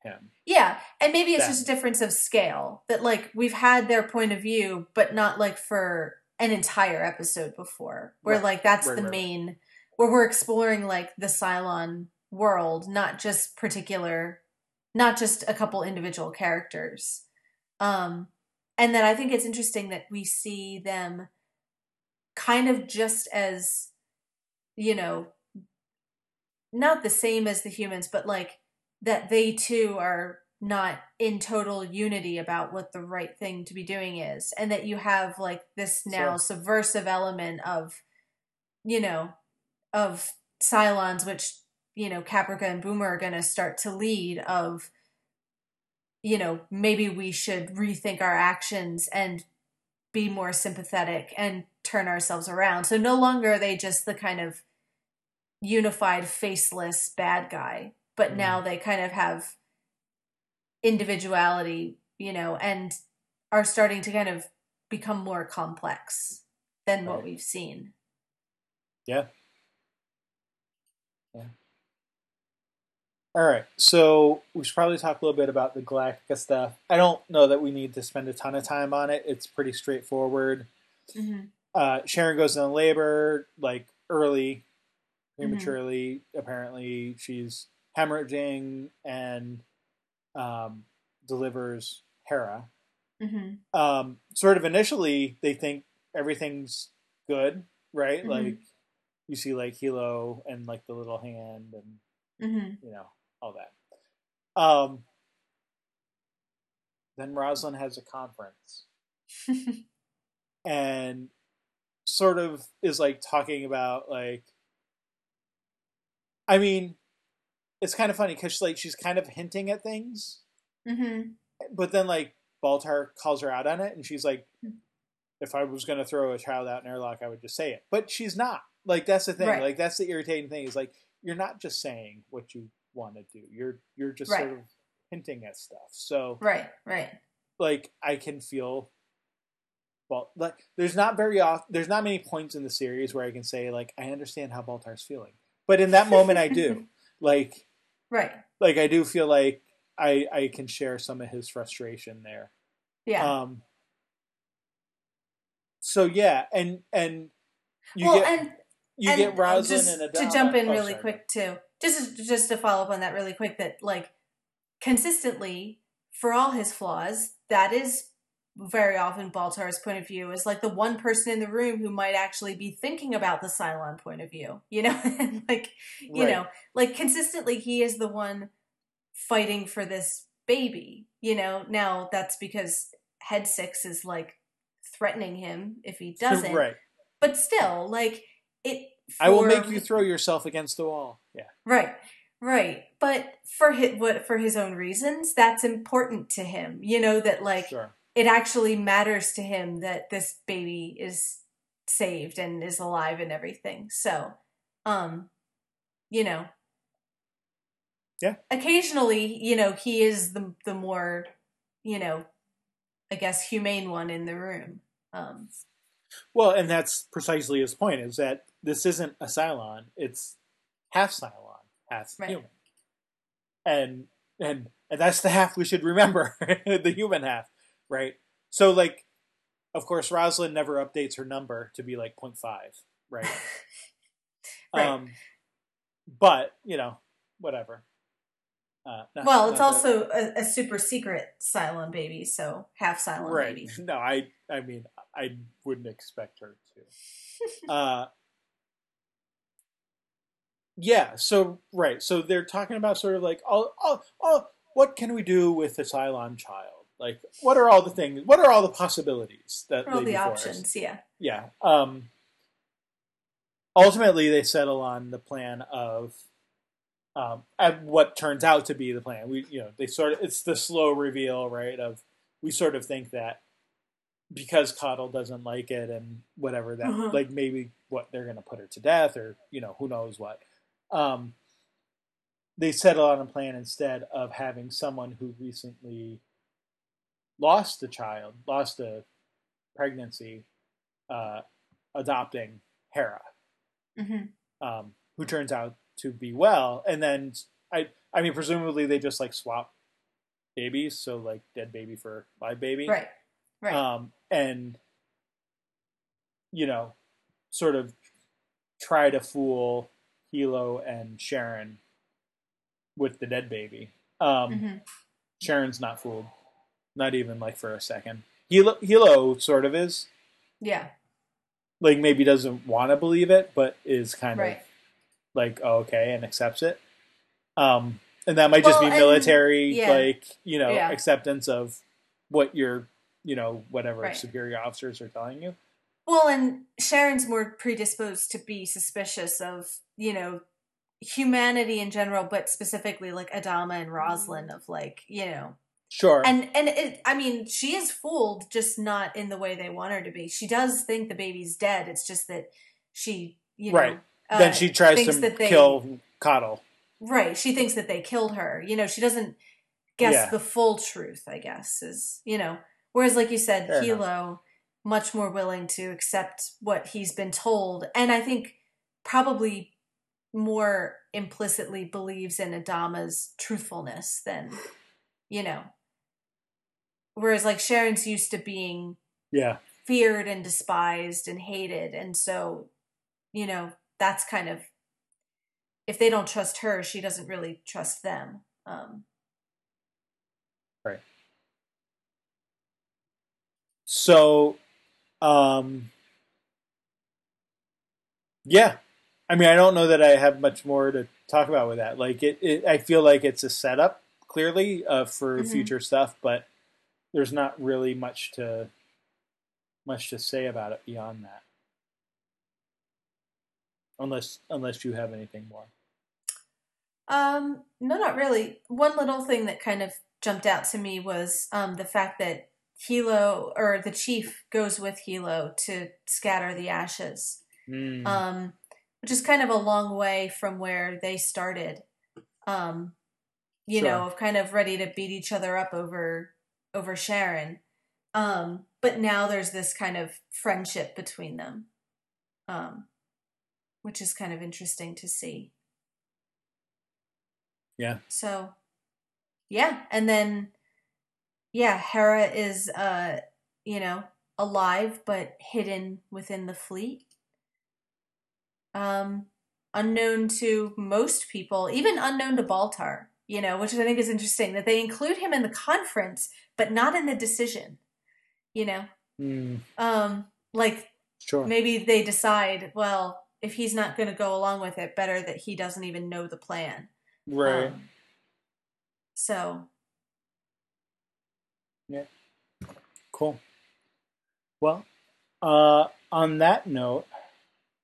him. Yeah, and maybe it's Them. just a difference of scale that like we've had their point of view, but not like for an entire episode before, where Right. like that's Right, the right. main where we're exploring like the Cylon world, not just particular, not just a couple individual characters. Um, and then I think it's interesting that we see them kind of just as, you know, not the same as the humans, but like that they too are not in total unity about what the right thing to be doing is and that you have like this now Sure. subversive element of you know of cylons which you know caprica and boomer are going to start to lead of you know maybe we should rethink our actions and be more sympathetic and turn ourselves around so no longer are they just the kind of unified faceless bad guy but Mhm. now they kind of have individuality you know and are starting to kind of become more complex than what Right. we've seen Yeah. Yeah. All right. So we should probably talk a little bit about the Galactica stuff. I don't know that we need to spend a ton of time on it. It's pretty straightforward. mm-hmm. Uh, Sharon goes into labor like early, prematurely. Apparently, she's hemorrhaging and um, delivers Hera. Mm-hmm. Um, sort of initially, they think everything's good, right? Mhm. Like you see like Helo and like the little hand and Mm-hmm. you know all that. Um, then Roslin has a conference and sort of is like talking about like I mean it's kind of funny because like she's kind of hinting at things. Mm-hmm. but then like Baltar calls her out on it and she's like if I was going to throw a child out in airlock I would just say it. But she's not. Like that's the thing. Right. like that's the irritating thing is like you're not just saying what you want to do. You're you're just Right. sort of hinting at stuff. So right right. like I can feel well like there's not very off there's not many points in the series where I can say like I understand how Baltar's feeling. But in that moment I do. Like right. like I do feel like I I can share some of his frustration there. Yeah. Um so yeah and and you well get and you and get Roslin and to jump in oh, really sorry. quick too. Just just to follow up on that really quick that like consistently for all his flaws that is very often Baltar's point of view is like the one person in the room who might actually be thinking about the Cylon point of view you know? And like you Right. know like consistently he is the one fighting for this baby you know? Now that's because head six is like threatening him if he doesn't. Right. But still like it I will make you throw yourself against the wall. Yeah. Right. Right. But for his what for his own reasons that's important to him you know that like sure it actually matters to him that this baby is saved and is alive and everything. So um you know. Yeah. occasionally you know he is the the more you know i guess humane one in the room. Um well and that's precisely his point is that this isn't a Cylon. It's half Cylon half Right. human. And and and that's the half we should remember the human half right so like of course Roslin never updates her number to be like 0.5 right Right. um but you know whatever Uh, well, it's also a, a super secret Cylon baby, so half Cylon right. baby. No, I I mean I wouldn't expect her to. uh, yeah. So right. So they're talking about sort of like oh oh oh what can we do with the Cylon child? Like what are all the things? What are all the possibilities that All the us? options, yeah. yeah. Um, ultimately, they settle on the plan of um, at what turns out to be the plan. We, you know, they sort of it's the slow reveal, right? Of we sort of think that because Cottle doesn't like it and whatever that Mhm. like maybe what they're going to put her to death or you know who knows what. Um, they settle on a plan instead of having someone who recently lost a child, lost a pregnancy, uh, adopting Hera, hmm um, who turns out to be well. And then I, I mean, presumably they just like swap babies, so like dead baby for live baby, Right, right. um, and you know, sort of try to fool Helo and Sharon with the dead baby. Um, hmm Sharon's not fooled, not even like for a second. Helo, Helo sort of is, Yeah, like maybe doesn't want to believe it, but is kind right. of like oh, okay and accepts it. Um, and that might just Well, be and- military, yeah. like you know, Yeah. acceptance of what your you know whatever Right. superior officers are telling you. Well, and Sharon's more predisposed to be suspicious of, you know, humanity in general, but specifically like Adama and Roslin of like, you know, Sure, and and it, I mean, she is fooled, just not in the way they want her to be. She does think the baby's dead. It's just that she, you know, Right. uh, then she tries to that they- kill Cottle. Right. She thinks that they killed her. You know, she doesn't guess Yeah. the full truth, I guess, is, you know. Whereas, like you said, Fair enough. Helo, much more willing to accept what he's been told. And I think probably more implicitly believes in Adama's truthfulness than, you know. Whereas, like, Sharon's used to being Yeah, feared and despised and hated. And so, you know, that's kind of if they don't trust her, she doesn't really trust them. Um, right. So, um, yeah, I mean, I don't know that I have much more to talk about with that. Like, it, it I feel like it's a setup clearly uh, for Mhm. future stuff, but there's not really much to much to say about it beyond that, unless unless you have anything more. um, no, not really. One little thing that kind of jumped out to me was um, the fact that Helo or the chief goes with Helo to scatter the ashes, Mm, um, which is kind of a long way from where they started. Um, you know, Sure. of kind of ready to beat each other up over over Sharon. Um, but now there's this kind of friendship between them, um, which is kind of interesting to see. yeah, So, yeah, and then yeah, Hera is uh, you know, alive but hidden within the fleet. Um unknown to most people, even unknown to Baltar, you know, which I think is interesting that they include him in the conference but not in the decision. You know, mm, um like sure, maybe they decide, well, if he's not going to go along with it, better that he doesn't even know the plan. right. Um, so, Yeah. Cool. Well, uh, on that note,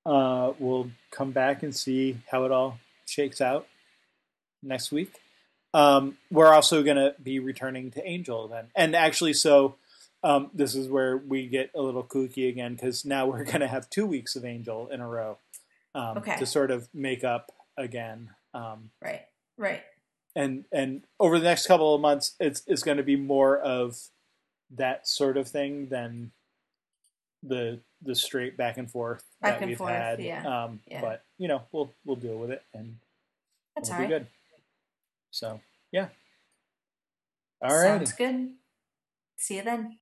uh, we'll come back and see how it all shakes out next week. Um, we're also going to be returning to Angel then. And actually, so um, this is where we get a little kooky again because now we're going to have two weeks of Angel in a row um, Okay. to sort of make up again. Um, right, right. and and over the next couple of months it's it's going to be more of that sort of thing than the the straight back and forth Back that and we've forth, had yeah, um yeah. but you know we'll we'll deal with it and That's we'll be right. good so, yeah. All right. Sounds good. See you then.